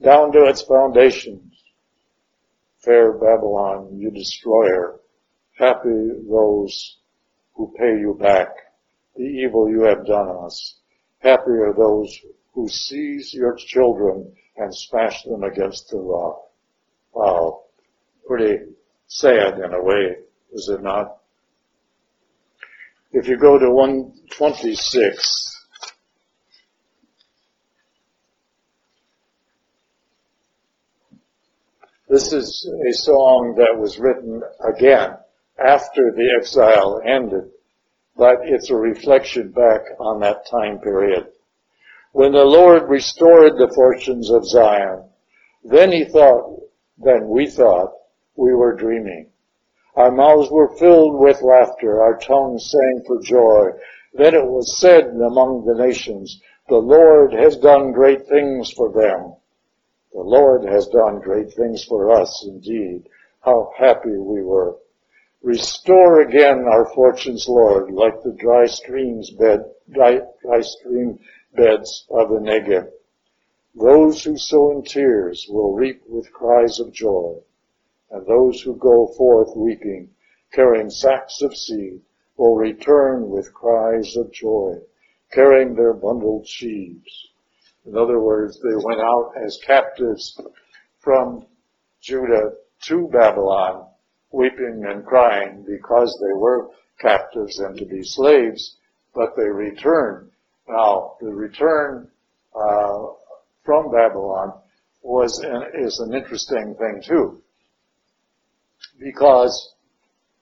down to its foundations. Fair Babylon, you destroyer, happy those who pay you back the evil you have done us. Happy are those who seize your children and smash them against the rock. Wow. Pretty sad in a way, is it not? If you go to 126, this is a song that was written again after the exile ended, but it's a reflection back on that time period. When the Lord restored the fortunes of Zion, then he thought, then we thought we were dreaming. Our mouths were filled with laughter, our tongues sang for joy. Then it was said among the nations, the Lord has done great things for them. The Lord has done great things for us indeed. How happy we were. Restore again our fortunes, Lord, like the dry streams bed, dry, dry stream beds of the Negev. Those who sow in tears will reap with cries of joy, and those who go forth weeping, carrying sacks of seed, will return with cries of joy, carrying their bundled sheaves. In other words, they went out as captives from Judah to Babylon, weeping and crying because they were captives and to be slaves, but they returned now, the return uh, from Babylon was an, is an interesting thing too, because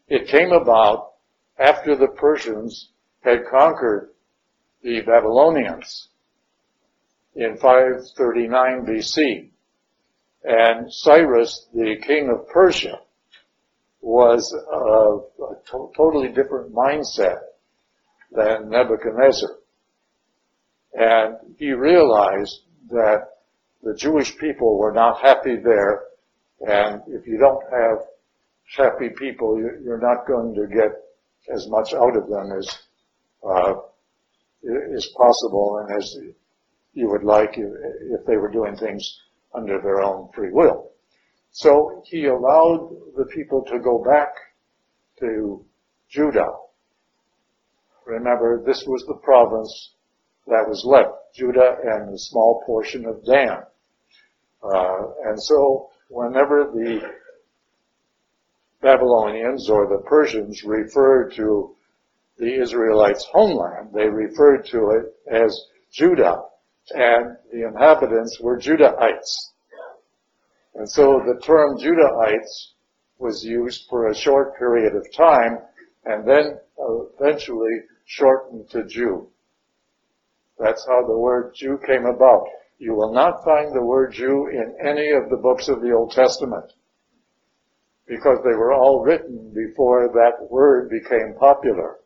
it came about after the Persians had conquered the Babylonians in 539 BC. And Cyrus, the king of Persia, was a, a to- totally different mindset than Nebuchadnezzar. And he realized that the Jewish people were not happy there. And if you don't have happy people, you're not going to get as much out of them as uh, is possible and as you would like if they were doing things under their own free will. So he allowed the people to go back to Judah. Remember, this was the province that was left, Judah and a small portion of Dan. Uh, and so whenever the Babylonians or the Persians referred to the Israelites' homeland, they referred to it as Judah, and the inhabitants were Judahites. And so the term Judahites was used for a short period of time, and then eventually shortened to Jew. That's how the word Jew came about. You will not find the word Jew in any of the books of the Old Testament because they were all written before that word became popular.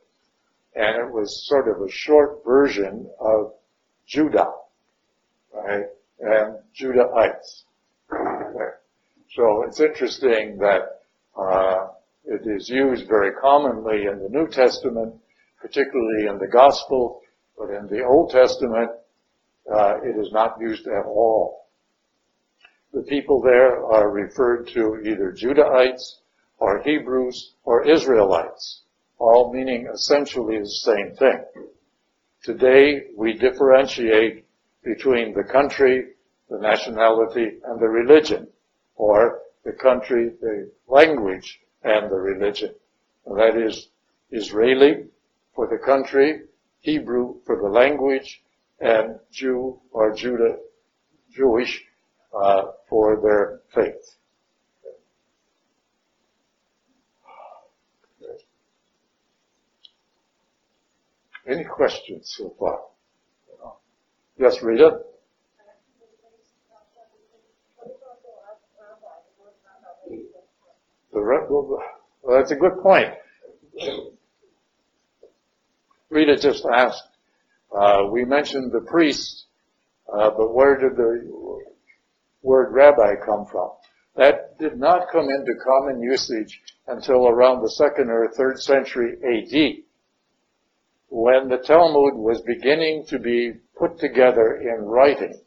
And it was sort of a short version of Judah, right? And Judahites. So it's interesting that uh, it is used very commonly in the New Testament, particularly in the Gospel, but in the Old Testament, uh, it is not used at all. The people there are referred to either Judahites or Hebrews or Israelites, all meaning essentially the same thing. Today we differentiate between the country, the nationality, and the religion, or the country, the language, and the religion. And that is Israeli for the country, Hebrew for the language, and Jew or Judah, Jewish uh, for their faith. Any questions so far? Yes, Rita? Well, that's a good point. Rita just asked, uh, we mentioned the priest, uh, but where did the word rabbi come from? That did not come into common usage until around the second or third century AD, when the Talmud was beginning to be put together in writing.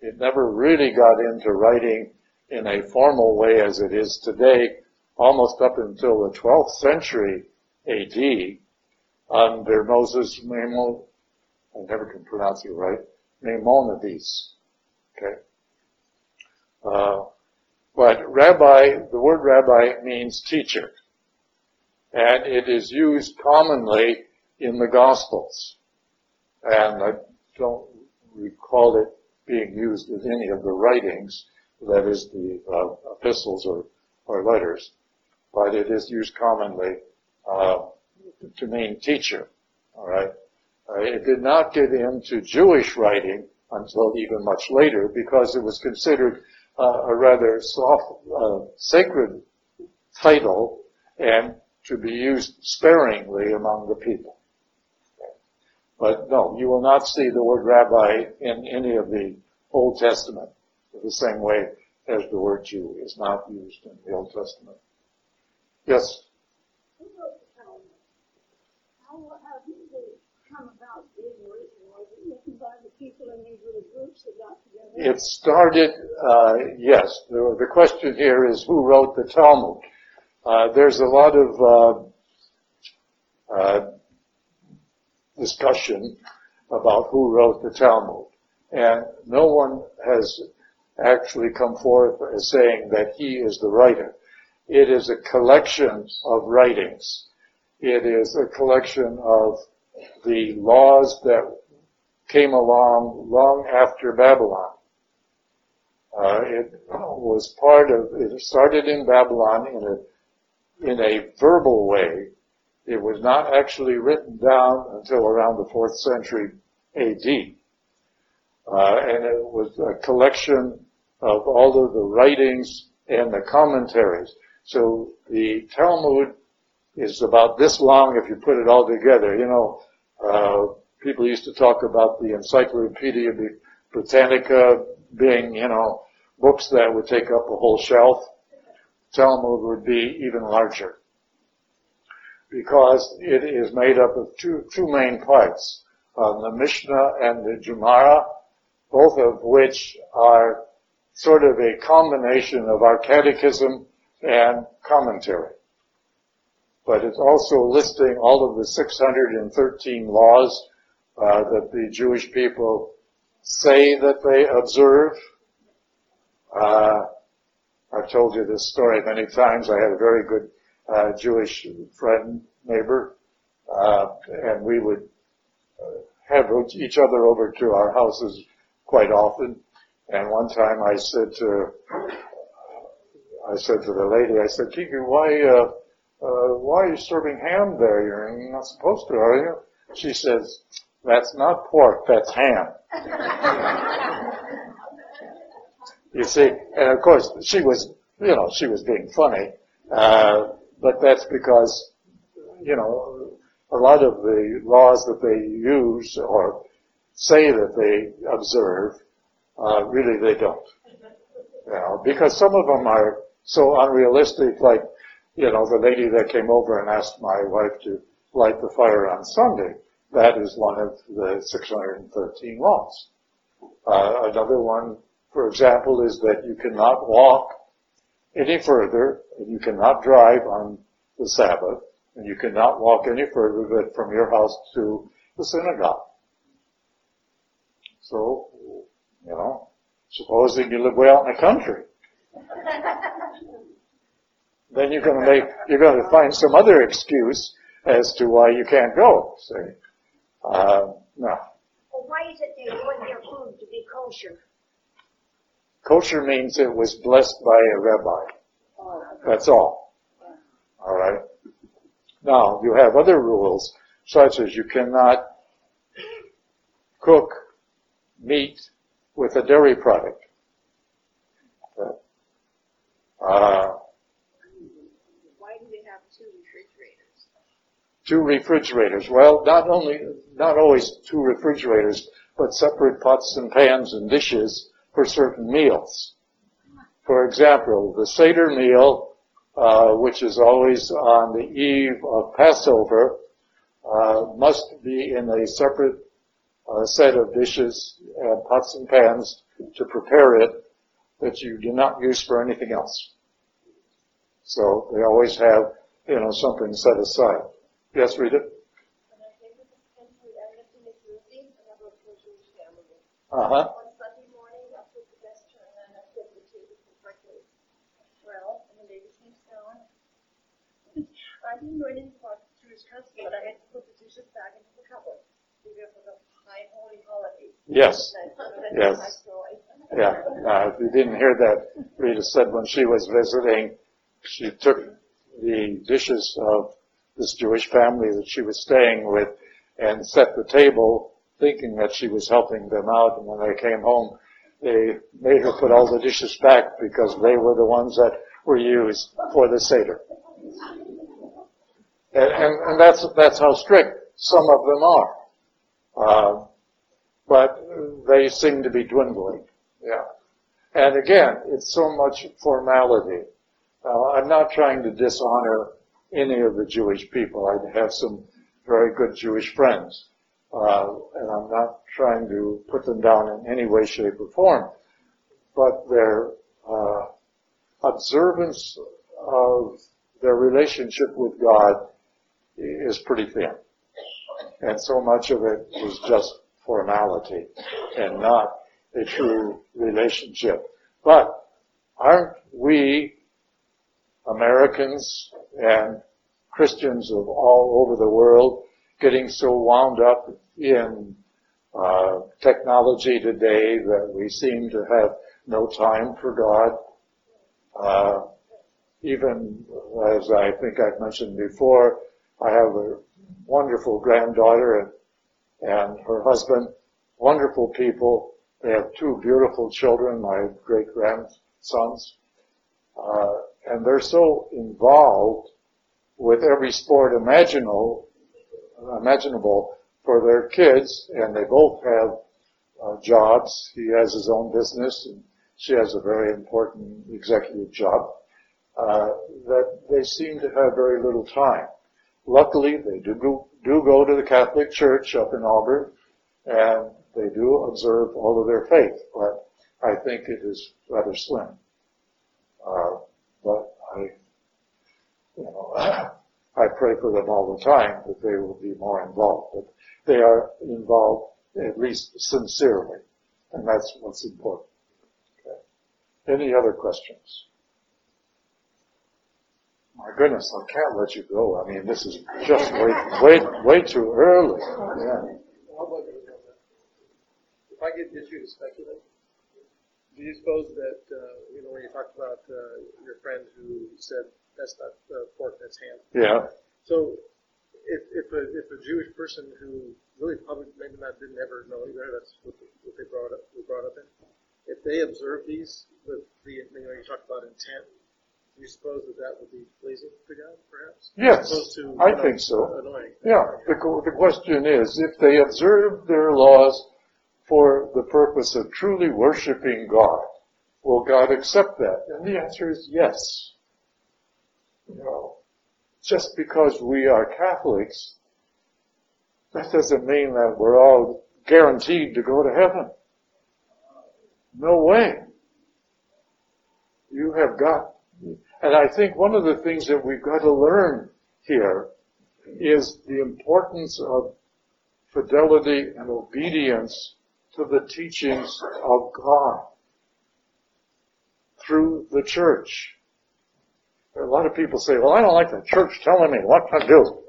It never really got into writing in a formal way as it is today, almost up until the 12th century AD, under Moses Maimon, I never can pronounce it right, Maimonides. Okay. Uh, but rabbi, the word rabbi means teacher. And it is used commonly in the Gospels. And I don't recall it being used in any of the writings, that is the uh, epistles or, or letters, but it is used commonly uh, to mean teacher. All right. Uh, it did not get into Jewish writing until even much later because it was considered uh, a rather soft, uh, sacred title and to be used sparingly among the people. But no, you will not see the word rabbi in any of the Old Testament the same way as the word Jew is not used in the Old Testament. Yes? Who wrote the Talmud? How, how did they come about being written? Was it written by the people in these little groups that got together? It started, uh, yes. The, the question here is who wrote the Talmud? Uh, there's a lot of uh, uh, discussion about who wrote the Talmud, and no one has actually come forth as saying that he is the writer. It is a collection of writings. It is a collection of the laws that came along long after Babylon. Uh, it was part of, it started in Babylon in a, in a verbal way. It was not actually written down until around the fourth century AD. Uh, and it was a collection of all of the writings and the commentaries. So the Talmud is about this long if you put it all together. You know, uh, people used to talk about the Encyclopedia Britannica being, you know, books that would take up a whole shelf. Talmud would be even larger because it is made up of two, two main parts, uh, the Mishnah and the Gemara, both of which are sort of a combination of our catechism and commentary. But it's also listing all of the 613 laws uh, that the Jewish people say that they observe. Uh, I've told you this story many times. I had a very good uh, Jewish friend, neighbor, uh, and we would uh, have each other over to our houses quite often. And one time I said to, I said to the lady, I said, Kiki, why, uh, uh, why are you serving ham there? You're not supposed to, are you? She says, that's not pork, that's ham. you see, and of course she was, you know, she was being funny, uh, but that's because, you know, a lot of the laws that they use or say that they observe uh, really, they don't. You know, because some of them are so unrealistic, like, you know, the lady that came over and asked my wife to light the fire on Sunday. That is one of the 613 laws. Uh, another one, for example, is that you cannot walk any further, and you cannot drive on the Sabbath, and you cannot walk any further from your house to the synagogue. So supposing you live way out in the country. then you're going to make, you're going to find some other excuse as to why you can't go. See, uh, no. Well, why is it they want their food to be kosher? Kosher means it was blessed by a rabbi. Oh, That's all. All right. Now you have other rules, such as you cannot cook meat with a dairy product. Uh, Why do they have two refrigerators? Two refrigerators. Well, not only, not always two refrigerators, but separate pots and pans and dishes for certain meals. For example, the Seder meal, uh, which is always on the eve of Passover, uh, must be in a separate uh, set of dishes, uh, pots and pans to prepare it that you do not use for anything else. So they always have, you know, something set aside. Yes, Rita? I to this country, I and I a I and I and. I didn't know anything about Jewish custom, but I had to put the dishes back into the cupboard. We were for the holy holidays. Yes. Yes. Yeah. Uh, if you didn't hear that, Rita said when she was visiting, she took the dishes of this Jewish family that she was staying with and set the table thinking that she was helping them out. And when they came home, they made her put all the dishes back because they were the ones that were used for the Seder. And, and, and that's, that's how strict some of them are. Uh, but they seem to be dwindling. Yeah. And again, it's so much formality. Uh, I'm not trying to dishonor any of the Jewish people. I have some very good Jewish friends. Uh, and I'm not trying to put them down in any way, shape, or form. But their uh, observance of their relationship with God is pretty thin. And so much of it is just formality and not a true relationship. But aren't we Americans and Christians of all over the world getting so wound up in uh, technology today that we seem to have no time for God? Uh, even as I think I've mentioned before, I have a wonderful granddaughter and, and her husband, wonderful people. They have two beautiful children, my great grandsons, uh, and they're so involved with every sport imaginable, imaginable for their kids, and they both have uh, jobs. He has his own business, and she has a very important executive job. Uh, that they seem to have very little time. Luckily, they do go, do go to the Catholic Church up in Auburn, and they do observe all of their faith, but I think it is rather slim. Uh, but I, you know, I pray for them all the time that they will be more involved. But they are involved at least sincerely, and that's what's important. Okay. Any other questions? My goodness, I can't let you go. I mean, this is just way, way, way too early. Yeah. How about you? If I get get you to speculate, do you suppose that, uh, you know, when you talked about, uh, your friend who said that's not uh, pork, that's ham. Yeah. So if, if a, if a Jewish person who really probably maybe not, didn't ever know either, that's what, the, what they brought up, were brought up in. If they observe these with the, you know, you talked about intent, do you suppose that that would be pleasing to God, perhaps? Yes, to, I know, think so. Annoying. Yeah. The, the question is, if they observe their laws for the purpose of truly worshiping God, will God accept that? And the answer is yes. You know, just because we are Catholics, that doesn't mean that we're all guaranteed to go to heaven. No way. You have got, and I think one of the things that we've got to learn here is the importance of fidelity and obedience to the teachings of God through the church. A lot of people say, well, I don't like the church telling me what to do.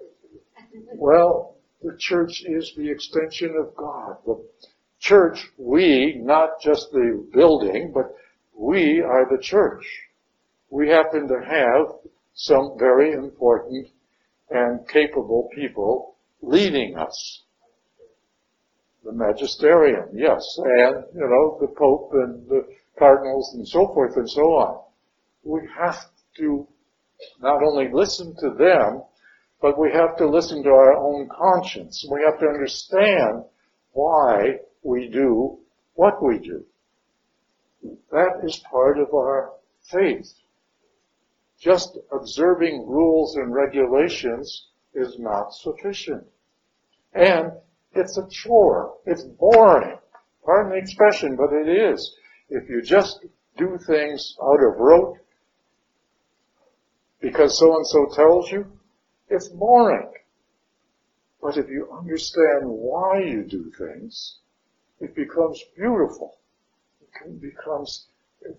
Well, the church is the extension of God. The church, we, not just the building, but we are the church. We happen to have some very important and capable people leading us. The magisterium, yes, and, you know, the Pope and the cardinals and so forth and so on. We have to not only listen to them, but we have to listen to our own conscience. We have to understand why we do what we do. That is part of our faith. Just observing rules and regulations is not sufficient. And it's a chore. It's boring. Pardon the expression, but it is. If you just do things out of rote because so and so tells you, it's boring. But if you understand why you do things, it becomes beautiful. It becomes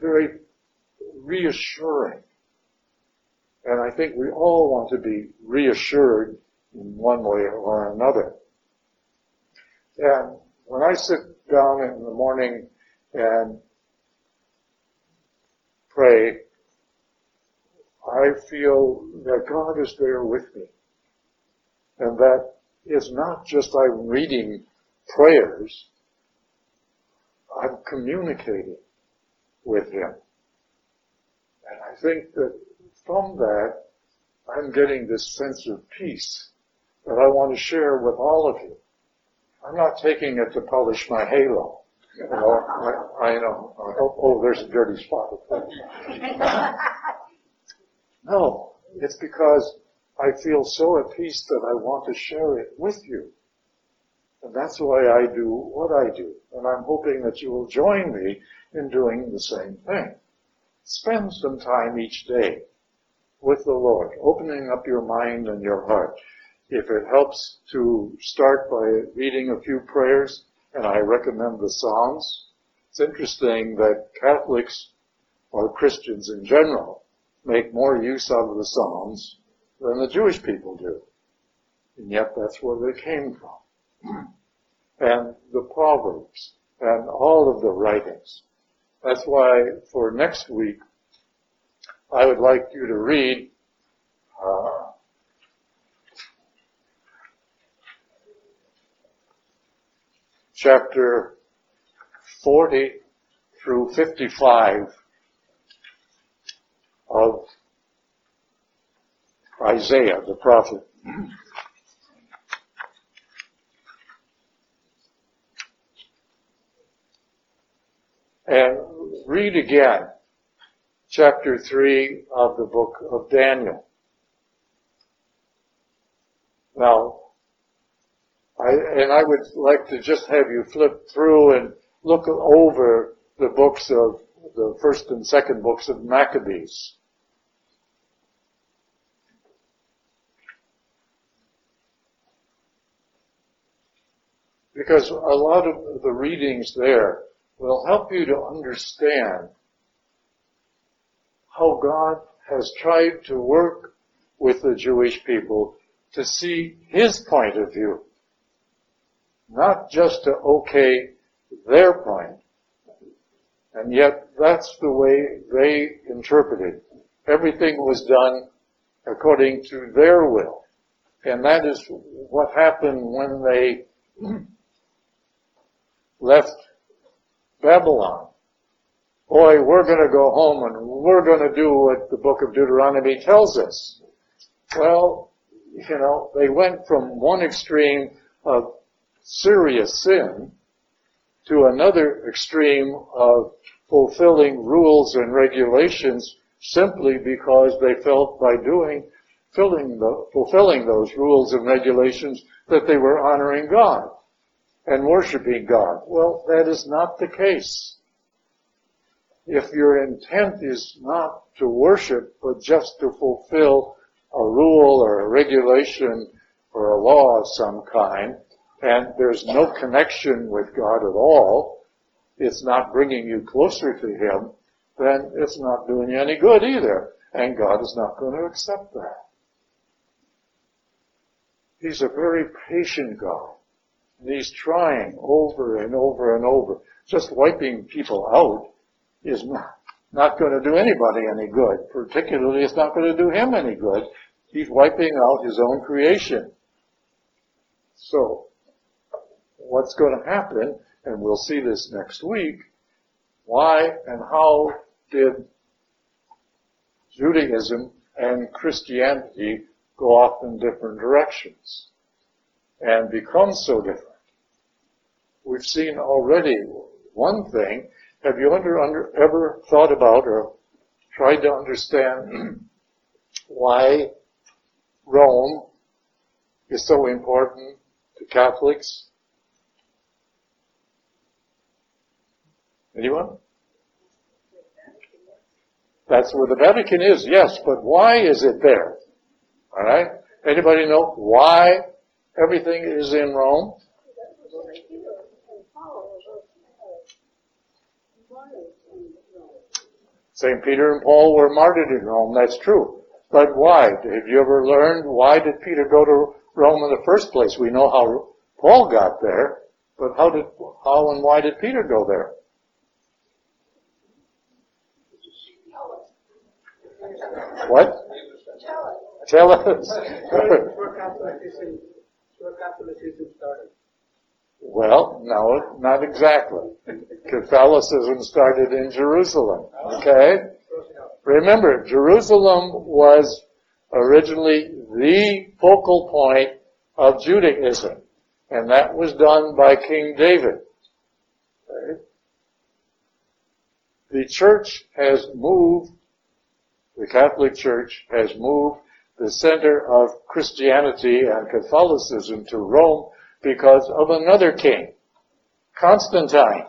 very reassuring. And I think we all want to be reassured in one way or another. And when I sit down in the morning and pray, I feel that God is there with me. And that is not just I'm reading prayers, I'm communicating with Him. And I think that from that, I'm getting this sense of peace that I want to share with all of you. I'm not taking it to polish my halo. You know, I, I know. Oh, oh, there's a dirty spot. no, it's because I feel so at peace that I want to share it with you. And that's why I do what I do. And I'm hoping that you will join me in doing the same thing. Spend some time each day with the Lord, opening up your mind and your heart. If it helps to start by reading a few prayers, and I recommend the Psalms, it's interesting that Catholics or Christians in general make more use of the Psalms than the Jewish people do. And yet that's where they came from. and the Proverbs and all of the writings. That's why for next week, I would like you to read uh, chapter 40 through 55 of Isaiah the prophet. And read again chapter 3 of the book of Daniel. Now, I, and I would like to just have you flip through and look over the books of the first and second books of Maccabees. Because a lot of the readings there will help you to understand how God has tried to work with the Jewish people to see His point of view. Not just to okay their point. And yet that's the way they interpreted. Everything was done according to their will. And that is what happened when they left Babylon. Boy, we're going to go home and we're going to do what the book of Deuteronomy tells us. Well, you know, they went from one extreme of serious sin to another extreme of fulfilling rules and regulations simply because they felt by doing, the, fulfilling those rules and regulations that they were honoring God and worshiping God. Well, that is not the case. If your intent is not to worship, but just to fulfill a rule or a regulation or a law of some kind, and there's no connection with God at all, it's not bringing you closer to Him, then it's not doing you any good either. And God is not going to accept that. He's a very patient God. And he's trying over and over and over. Just wiping people out is not, going to do anybody any good. Particularly, it's not going to do him any good. He's wiping out his own creation. So, what's going to happen, and we'll see this next week, why and how did Judaism and Christianity go off in different directions and become so different. We've seen already one thing. Have you under, under, ever thought about or tried to understand why Rome is so important to Catholics? Anyone? That's where the Vatican is, yes, but why is it there? Alright? Anybody know why everything is in Rome? St. Peter and Paul were martyred in Rome, that's true. But why? Have you ever learned why did Peter go to Rome in the first place? We know how Paul got there, but how did, how and why did Peter go there? What? Tell us. Well, no, not exactly. Catholicism started in Jerusalem. Okay? Remember, Jerusalem was originally the focal point of Judaism. And that was done by King David. Okay? The church has moved, the Catholic Church has moved the center of Christianity and Catholicism to Rome because of another king, Constantine.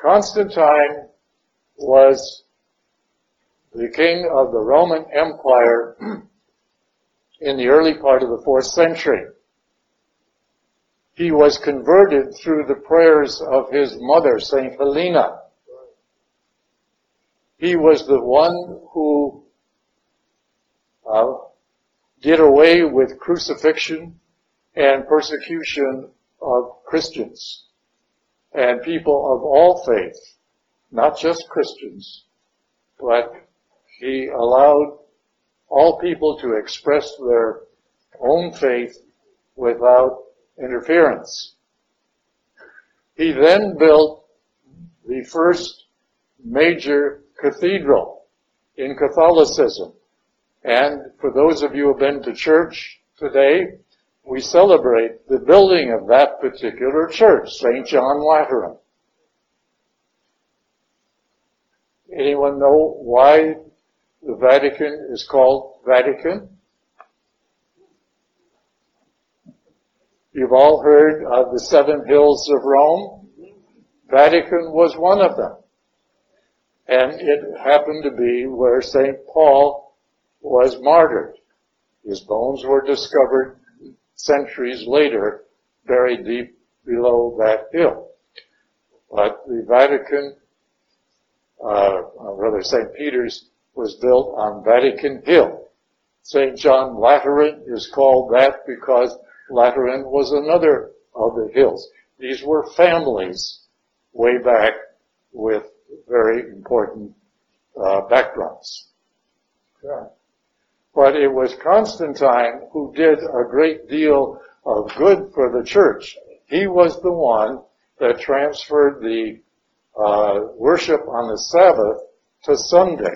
Constantine was the king of the Roman Empire in the early part of the fourth century. He was converted through the prayers of his mother, Saint Helena. He was the one who uh, did away with crucifixion and persecution of Christians and people of all faith, not just Christians, but he allowed all people to express their own faith without interference. He then built the first major cathedral in Catholicism. And for those of you who have been to church today, we celebrate the building of that particular church, St. John Lateran. Anyone know why the Vatican is called Vatican? You've all heard of the seven hills of Rome. Vatican was one of them. And it happened to be where St. Paul was martyred. His bones were discovered centuries later, buried deep below that hill. But the Vatican, uh, rather St. Peter's, was built on Vatican Hill. St. John Lateran is called that because Lateran was another of the hills. These were families way back with very important uh, backgrounds. Yeah. But it was Constantine who did a great deal of good for the church. He was the one that transferred the uh, worship on the Sabbath to Sunday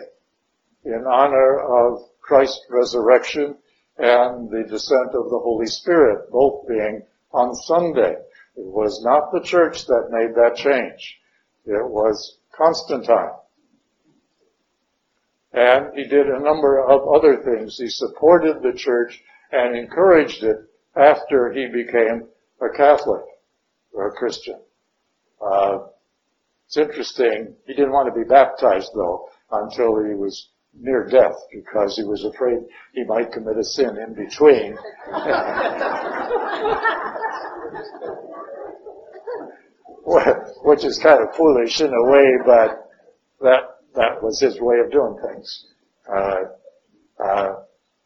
in honor of Christ's resurrection and the descent of the Holy Spirit, both being on Sunday. It was not the church that made that change. It was Constantine. And he did a number of other things. He supported the church and encouraged it after he became a Catholic or a Christian. Uh, it's interesting. He didn't want to be baptized though until he was near death because he was afraid he might commit a sin in between. Which is kind of foolish in a way, but that that was his way of doing things. Uh, uh,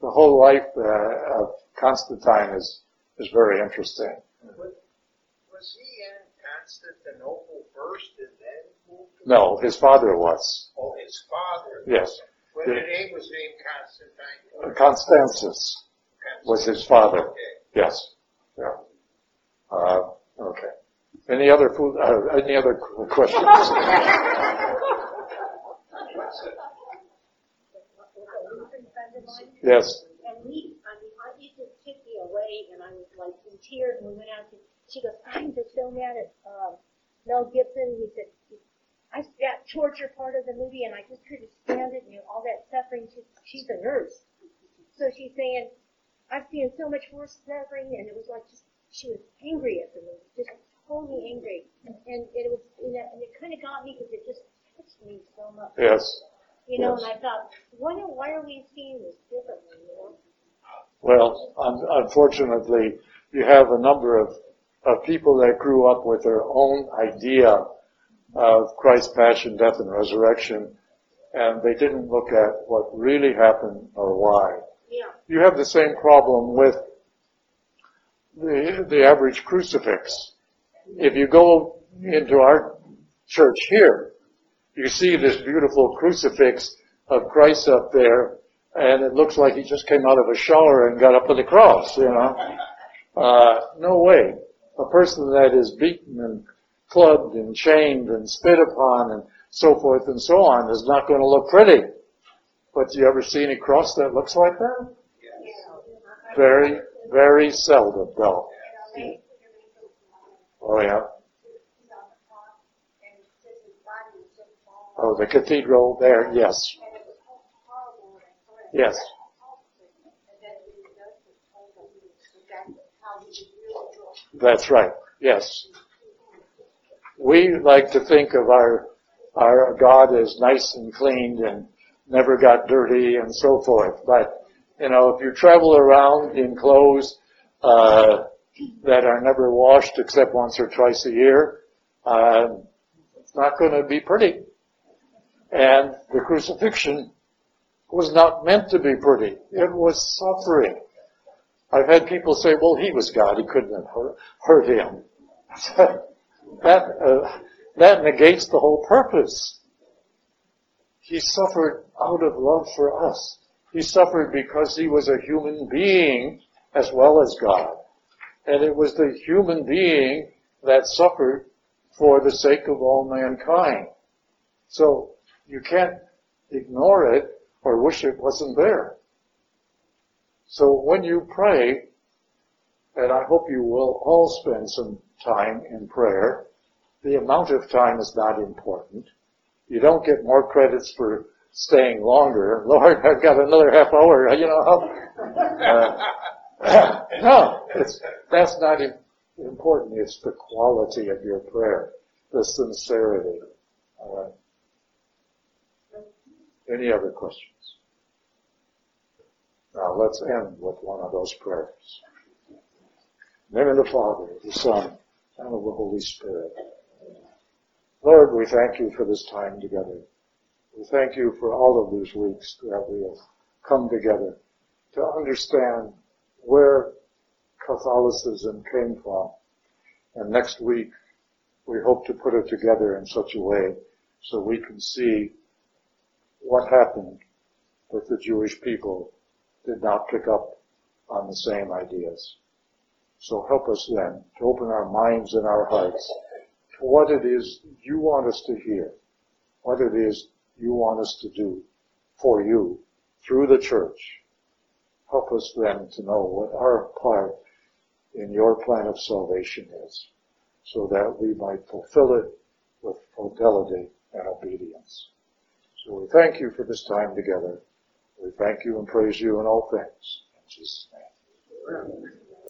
the whole life uh, of Constantine is is very interesting. Was he in Constantinople first and then moved? No, his father was. Oh, his father. Yes. When the name was named Constantine. Constantius was his father. Okay. Yes. Yeah. Uh, okay. Any other food, uh, any other questions? Yes. And we, I mean, I it just took me away, and I was like in tears. And we went out to. She goes, I'm just so mad at um, Mel Gibson. He said, I that torture part of the movie, and I just couldn't stand it. You know, all that suffering. She, she's a nurse, so she's saying, I've seen so much worse suffering, and it was like just she was angry at the movie, just totally angry, and, and it was, you know, and it kind of got me because it just so much. Yes. You know, Yes. and I thought, why, why are we seeing this differently? You know. Well, un- unfortunately, you have a number of, of people that grew up with their own idea of Christ's passion, death, and resurrection, and they didn't look at what really happened or why. Yeah. You have the same problem with the, the average crucifix. If you go into our church here, you see this beautiful crucifix of Christ up there, and it looks like he just came out of a shower and got up to the cross, you know. Uh, no way. A person that is beaten and clubbed and chained and spit upon and so forth and so on is not going to look pretty. But do you ever see any cross that looks like that? Very, very seldom, though. Oh yeah. Oh, the cathedral there, yes. Yes. That's right, yes. We like to think of our, our God as nice and cleaned and never got dirty and so forth. But, you know, if you travel around in clothes, uh, that are never washed except once or twice a year, uh, it's not going to be pretty. And the crucifixion was not meant to be pretty. It was suffering. I've had people say, well, he was God. He couldn't have hurt, hurt him. that, uh, that negates the whole purpose. He suffered out of love for us. He suffered because he was a human being as well as God. And it was the human being that suffered for the sake of all mankind. So you can't ignore it or wish it wasn't there. So when you pray, and I hope you will all spend some time in prayer, the amount of time is not important. You don't get more credits for staying longer. Lord, I've got another half hour, you know. Uh, no, that's not important. It's the quality of your prayer, the sincerity. Right. Any other questions? Now let's end with one of those prayers. In the name of the Father, the Son, and of the Holy Spirit. Lord, we thank you for this time together. We thank you for all of these weeks that we have come together to understand where Catholicism came from. And next week, we hope to put it together in such a way so we can see what happened that the Jewish people did not pick up on the same ideas. So help us then to open our minds and our hearts to what it is you want us to hear, what it is you want us to do for you through the church. Help us then to know what our part in your plan of salvation is so that we might fulfill it with fidelity and obedience. So we thank you for this time together. We thank you and praise you in all things. In Jesus' name.